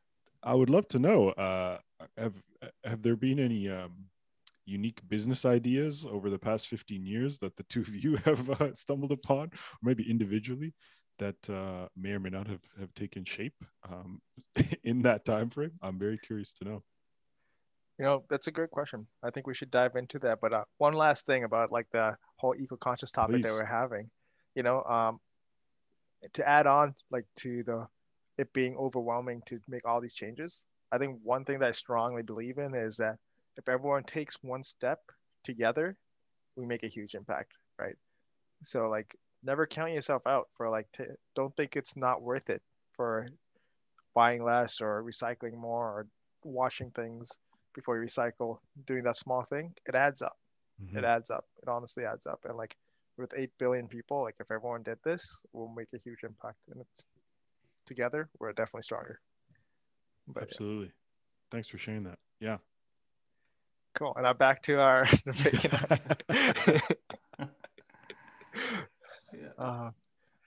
I would love to know uh, have have there been any um, unique business ideas over the past 15 years that the two of you [LAUGHS] have uh, stumbled upon, or maybe individually, that uh, may or may not have, have taken shape um, [LAUGHS] in that time frame? I'm very curious to know. You know, that's a great question. I think we should dive into that. But uh, one last thing about like the whole eco-conscious topic that we're having, you know, um, to add on like to the it being overwhelming to make all these changes. I think one thing that I strongly believe in is that if everyone takes one step together, we make a huge impact, right? So like, never count yourself out for like, t- don't think it's not worth it for buying less or recycling more or washing things before you recycle, doing that small thing, it adds up. Mm-hmm. It adds up. It honestly adds up. And like with 8 billion people, like if everyone did this, we'll make a huge impact. And it's together, we're definitely stronger. But yeah, Absolutely. Thanks for sharing that. Yeah. cool. And now back to our [LAUGHS] Yeah. [LAUGHS] [LAUGHS] uh,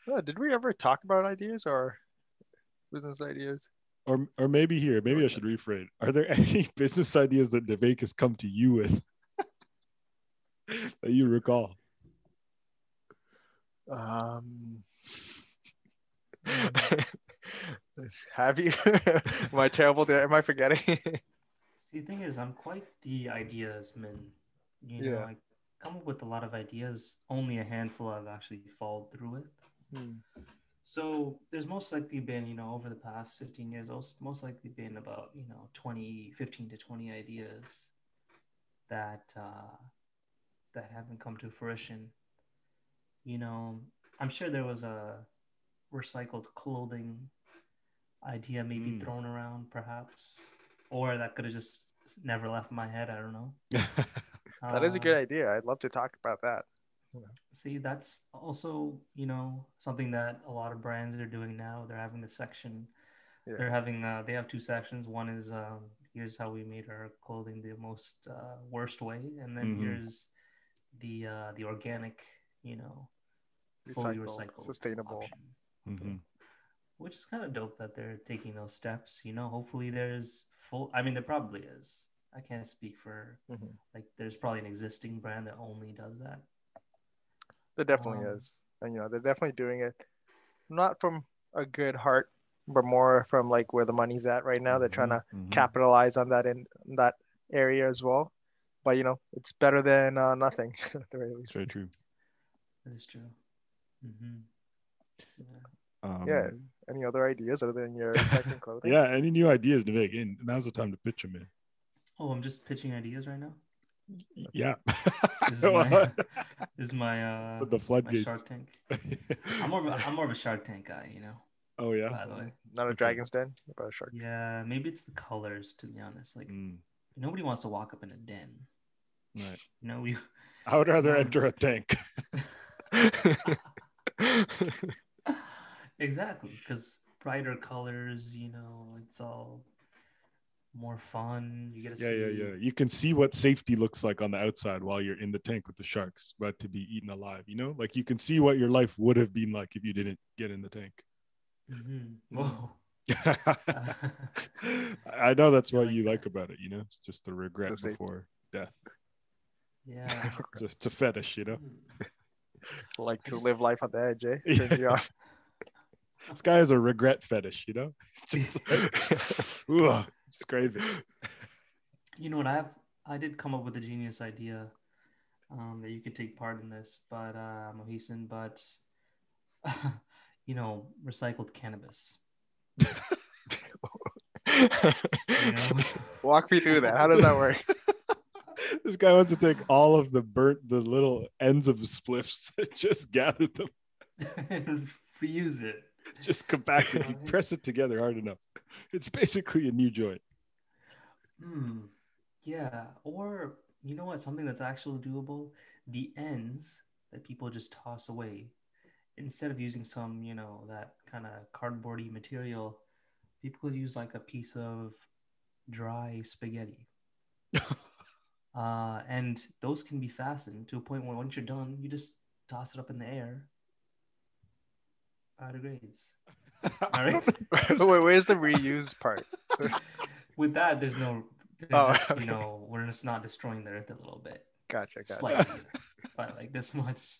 oh, did we ever talk about ideas or business ideas? Or, or maybe here, maybe I should rephrase. Are there [LAUGHS] any business ideas that Navik has come to you with [LAUGHS] that you recall? Um, [LAUGHS] have you? am I terrible? To, am I forgetting? See, the thing is, I'm quite the ideas man. You know, Yeah. I come up with a lot of ideas. Only a handful have actually followed through with. Hmm. So there's most likely been, you know, over the past 15 years, most most likely been about, you know, 20, 15 to 20 ideas that uh, that haven't come to fruition. You know, I'm sure there was a recycled clothing idea maybe Mm. thrown around, perhaps, or that could have just never left my head. I don't know. [LAUGHS] that is a Uh, good idea. I'd love to talk about that. See, that's also, you know, something that a lot of brands are doing now. They're having the section. Yeah. They're having, uh, they have two sections. One is, um, here's how we made our clothing the most uh, worst way, and then Mhm. here's the uh, the organic, you know, fully Recycle, recycled, sustainable. option, Mhm. which is kind of dope that they're taking those steps. You know, hopefully there's full. I mean, there probably is. I can't speak for Mhm. like. There's probably an existing brand that only does that. There definitely Um, is, and you know they're definitely doing it, not from a good heart but more from like where the money's at right now. They're trying to Mhm. capitalize on that in that area as well. But you know, it's better than uh, nothing [LAUGHS] at the very It's least. very true. That is true. hmm Yeah. Um, Yeah. Any other ideas other than your [LAUGHS] second clothing? Yeah. Any new ideas, Navik? And now's the time to pitch them in. Oh, I'm just pitching ideas right now. Yeah. This is [LAUGHS] my, [LAUGHS] this is my uh With the my floodgates. Shark Tank. [LAUGHS] I'm more of a, I'm more of a Shark Tank guy, you know. oh yeah. By the way, Not a dragon's den, but a shark. yeah, maybe it's the colors. To be honest, like Mm, nobody wants to walk up in a den. right. You know, we I would rather Yeah. enter a tank. exactly because brighter colors. You know, it's all more fun. You get to Yeah, see. yeah, yeah. You can see what safety looks like on the outside while you're in the tank with the sharks, about to be eaten alive. You know, like you can see what your life would have been like if you didn't get in the tank. Mhm. Whoa. [LAUGHS] [LAUGHS] I know that's what like you that. like about it. You know, it's just the regret So before death. yeah. [LAUGHS] It's a, it's a fetish, you know. Mm. like to live life on the edge, eh? Yeah. Turns. This guy has a regret fetish, you know. It's just like, ugh, just crave it. [LAUGHS] You know what? I have I did come up with a genius idea um, that you could take part in this, but uh, Mohisan, but [LAUGHS] you know, recycled cannabis. You know? [LAUGHS] Walk me through that. How does that work? this guy wants to take all of the burnt, the little ends of the spliffs, just gather them, and reuse it. just compact it, you press it together hard enough. [LAUGHS] It's basically a new joint. Hmm. Yeah. Or you know what? Something that's actually doable. The ends that people just toss away, instead of using some, you know, that kind of cardboardy material, people could use like a piece of dry spaghetti. [LAUGHS] uh, and those can be fastened to a point where once you're done, you just toss it up in the air. Biodegrades. All right. [LAUGHS] [LAUGHS] Wait, where's the reuse part? [LAUGHS] With that, there's no, there's Oh, just, okay. you know, we're just not destroying the earth a little bit. Gotcha, gotcha. slightly, but like this much.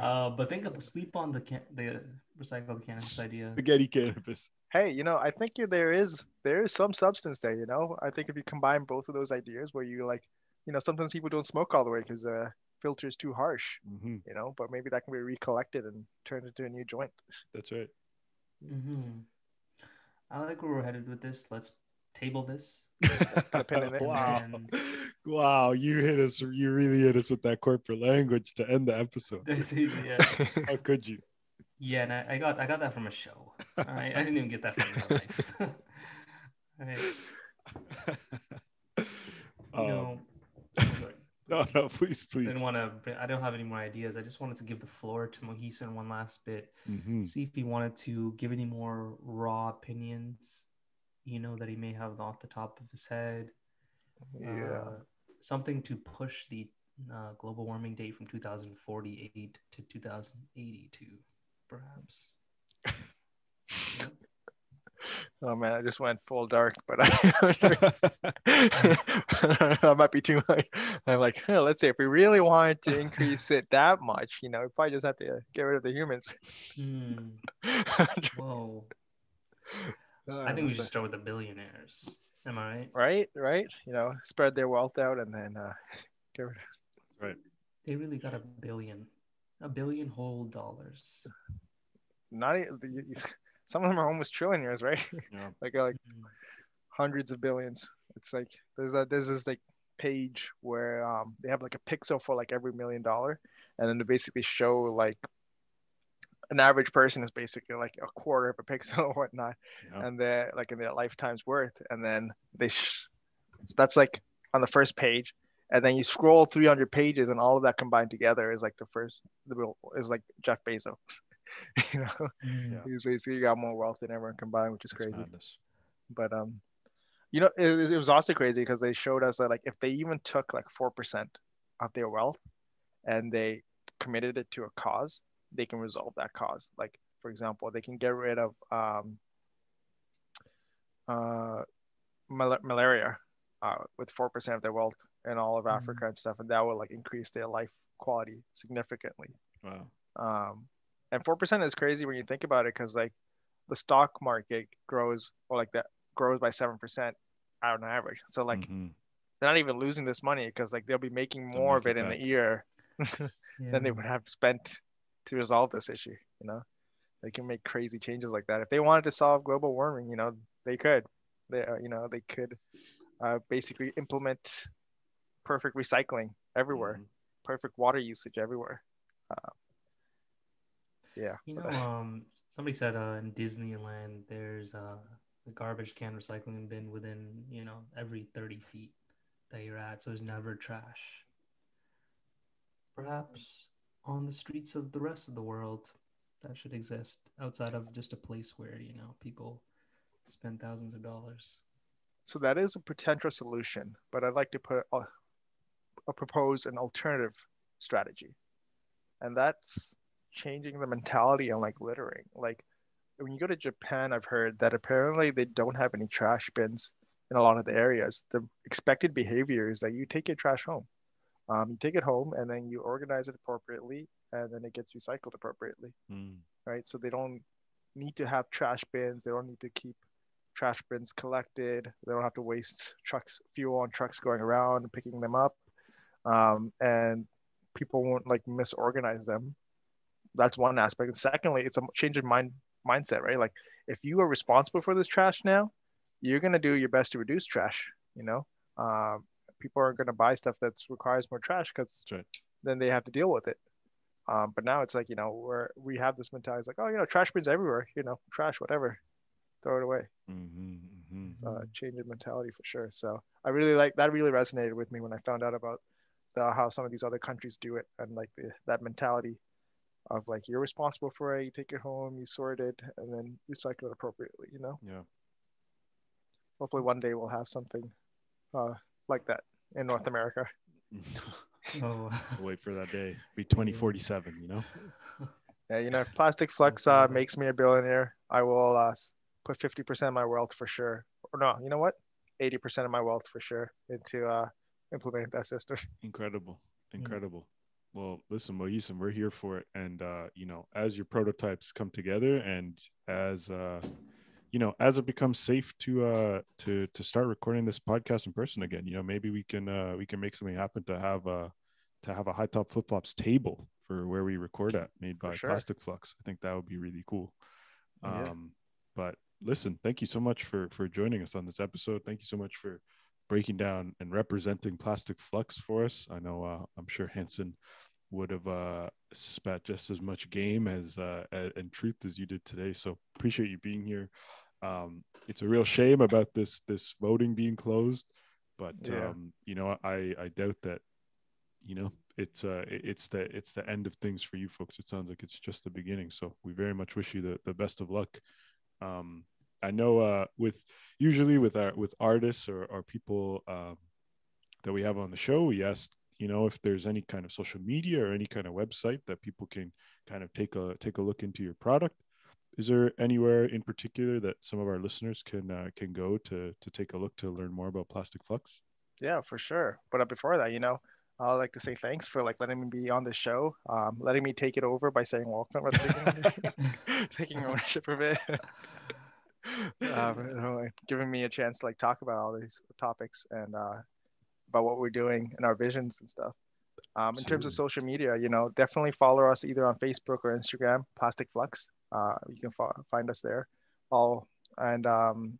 Uh, but think of the sleep on the can- the recycled cannabis idea. Spaghetti cannabis. Hey, you know, I think there is there is some substance there. You know, I think if you combine both of those ideas, where you like, you know, sometimes people don't smoke all the way because uh, filter is too harsh. hmm You know, but maybe that can be recollected and turned into a new joint. That's right. Hmm I like where we're headed with this. Let's table this. [LAUGHS] Put a pin in it. wow. And- Wow, you hit us. You really hit us with that corporate language to end the episode. [LAUGHS] yeah, [LAUGHS] How could you? yeah, and I, I got I got that from a show. All right, I didn't even get that from real life. All right, you Um, know, sorry. No, no, please, please. I please. didn't want to. I don't have any more ideas. I just wanted to give the floor to Mohisan one last bit. Mhm. see if he wanted to give any more raw opinions, you know, that he may have off the top of his head. yeah. Uh, something to push the uh, global warming date from 2048 to 2082, perhaps. [LAUGHS] Oh man, I just went full dark, but I, [LAUGHS] [LAUGHS] that might be too much. I'm like, huh, let's see, if we really wanted to increase it that much, you know, we probably just have to get rid of the humans. Hmm. [LAUGHS] Whoa. Uh, I think we should start with the billionaires. Am I right? right, right, you know, spread their wealth out and then uh, get rid of Right. They really got a billion, a billion whole dollars. not e- the- you- some of them are almost trillionaires, right? Yeah. [LAUGHS] like like Hmm. hundreds of billions. It's like there's a there's this like page where um they have like a pixel for like every million dollar, and then they basically show like an average person is basically like a quarter of a [LAUGHS] pixel or whatnot, Yeah. and they're like in their lifetime's worth, and then they sh- so that's like on the first page, and then you scroll 300 pages, and all of that combined together is like the first the real is like Jeff Bezos. [LAUGHS] you know, Hmm. Yeah. he's basically got more wealth than everyone combined, which is That's crazy madness. but um you know it, it was also crazy because they showed us that like if they even took like 4% of their wealth and they committed it to a cause they can resolve that cause like for example they can get rid of um uh mal- malaria uh, with 4% of their wealth in all of Mhm. africa and stuff and that would like increase their life quality significantly Wow. um, and four percent is crazy when you think about it, because like the stock market grows or like that grows by seven percent on average. So like Mhm. they're not even losing this money because like they'll be making more of it it in the year Yeah. [LAUGHS] than they would have spent to resolve this issue. You know, they can make crazy changes like that. If they wanted to solve global warming, you know, they could. They, uh, you know, they could uh, basically implement perfect recycling everywhere, Mhm. perfect water usage everywhere. Uh, yeah. You know, um, somebody said uh, in Disneyland there's uh, a garbage can recycling bin within you know every 30 feet that you're at, so there's never trash. Perhaps on the streets of the rest of the world, that should exist outside of just a place where you know people spend thousands of dollars. So that is a potential solution, but I'd like to put a, a propose an alternative strategy, and that's changing the mentality on like littering. Like when you go to Japan, I've heard that apparently they don't have any trash bins in a lot of the areas. The expected behavior is that you take your trash home, um, you take it home, and then you organize it appropriately, and then it gets recycled appropriately Mm. right? So they don't need to have trash bins. They don't need to keep trash bins collected. They don't have to waste trucks fuel on trucks going around picking them up, um, and people won't like misorganize them. That's one aspect. And secondly, it's a change of mind mindset, right? Like if you are responsible for this trash now, you're gonna do your best to reduce trash. You know, um, people aren't gonna buy stuff that requires more trash because right. then they have to deal with it. Um, but now it's like, you know, where we have this mentality, it's like, oh, you know, trash bins everywhere, you know, trash, whatever, throw it away. Mhm, mhm. It's a change in mentality for sure. So I really like that. Really resonated with me when I found out about the, how some of these other countries do it and like the, that mentality of like you're responsible for it, you take it home, you sort it, and then recycle it appropriately. You know, Yeah. hopefully one day we'll have something uh, like that in North America. Oh, [LAUGHS] Wait for that day. Be 2047, you know? Yeah, you know, if Plastic Flux uh, makes me a billionaire, I will uh, put 50% of my wealth for sure. Or no, you know what? 80% of my wealth for sure into uh, implementing that system. Incredible. Incredible. Well, listen, Mohisan, we're here for it. And, uh, you know, as your prototypes come together and as, uh, you know, as it becomes safe to, uh, to, to start recording this podcast in person again, you know, maybe we can, uh, we can make something happen to have, uh, to have a high top flip flops table for where we record at made by sure. Plastic Flux. I think that would be really cool. Yeah. Um, but listen, thank you so much for for joining us on this episode. Thank you so much for breaking down and representing Plastic Flux for us. I know uh, I'm sure Hanson would have uh, spat just as much game as uh, and truth as you did today. So appreciate you being here. Um, it's a real shame about this this voting being closed, but Yeah. um, you know I I doubt that you know it's uh it's the it's the end of things for you folks. It sounds like it's just the beginning. So we very much wish you the, the best of luck. Um, I know uh, with usually with our with artists or, or people um, that we have on the show, we ask you know if there's any kind of social media or any kind of website that people can kind of take a take a look into your product. Is there anywhere in particular that some of our listeners can uh, can go to to take a look to learn more about Plastic Flux? Yeah, for sure. But uh, before that, you know, I'd like to say thanks for like letting me be on the show, um, letting me take it over by saying welcome, taking, [LAUGHS] [LAUGHS] taking ownership of it. [LAUGHS] um, giving me a chance to like talk about all these topics and uh, about what we're doing and our visions and stuff. Um, in terms of social media, you know, definitely follow us either on Facebook or Instagram, Plastic Flux. Uh, you can fo- find us there. All and um,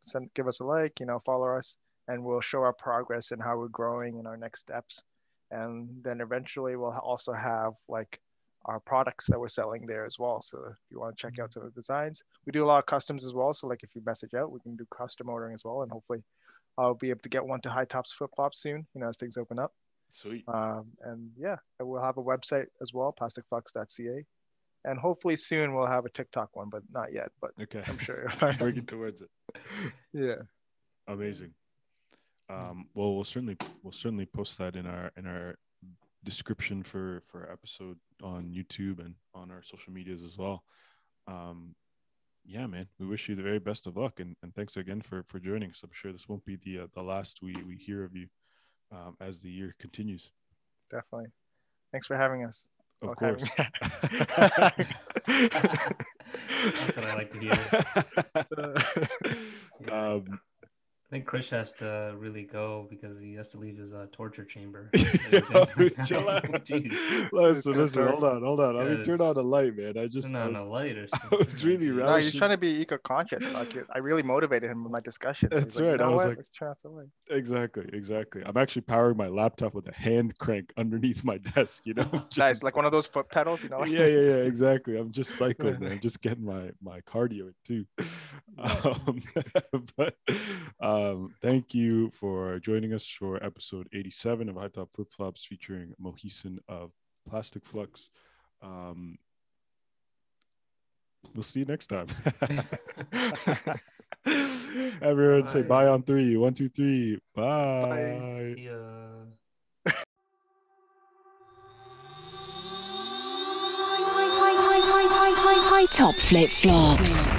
send give us a like, you know, follow us, and we'll show our progress and how we're growing and our next steps. And then eventually we'll also have like our products that we're selling there as well. So if you want to check out some of the designs, we do a lot of customs as well. So like if you message out, we can do custom ordering as well, and hopefully I'll be able to get one to High Tops Flip Flops soon. You know, as things open up. Sweet. Um, and yeah, and we'll have a website as well, plasticflux.ca. And hopefully soon we'll have a TikTok one, but not yet. But Okay. I'm sure. [LAUGHS] You're working towards it. [LAUGHS] yeah. Amazing. Um, well, we'll certainly we'll certainly post that in our in our description for for our episode on YouTube and on our social medias as well. Um, yeah, man, we wish you the very best of luck and, and thanks again for for joining us. I'm sure this won't be the uh, the last we we hear of you um, as the year continues. Definitely. Thanks for having us. Of Well, course. [LAUGHS] That's what I like to hear. [LAUGHS] [LAUGHS] um, I think Chris has to really go because he has to leave his uh, torture chamber. [LAUGHS] Yo, chill out. [LAUGHS] Listen, listen, hold on, hold on. I mean, turn on the light, man. I just, Turn I on was- a light or [LAUGHS] I was really Jeez. No, relishing- he's trying to be eco-conscious. Like I really motivated him with my discussion. He's That's like, you right. I was what? like- Let's turn off the light. exactly, exactly. I'm actually powering my laptop with a hand crank underneath my desk. You know, Nice, like one of those foot pedals, you know? yeah, yeah, yeah, exactly. I'm just cycling, man. I'm just getting my my cardio in too. Um, but um, thank you for joining us for episode 87 of High Top Flip Flops featuring Mohisen of Plastic Flux. Um, we'll see you next time. [LAUGHS] Everyone say Bye. bye on three. One, two, three. Bye. See ya. High top flip flops.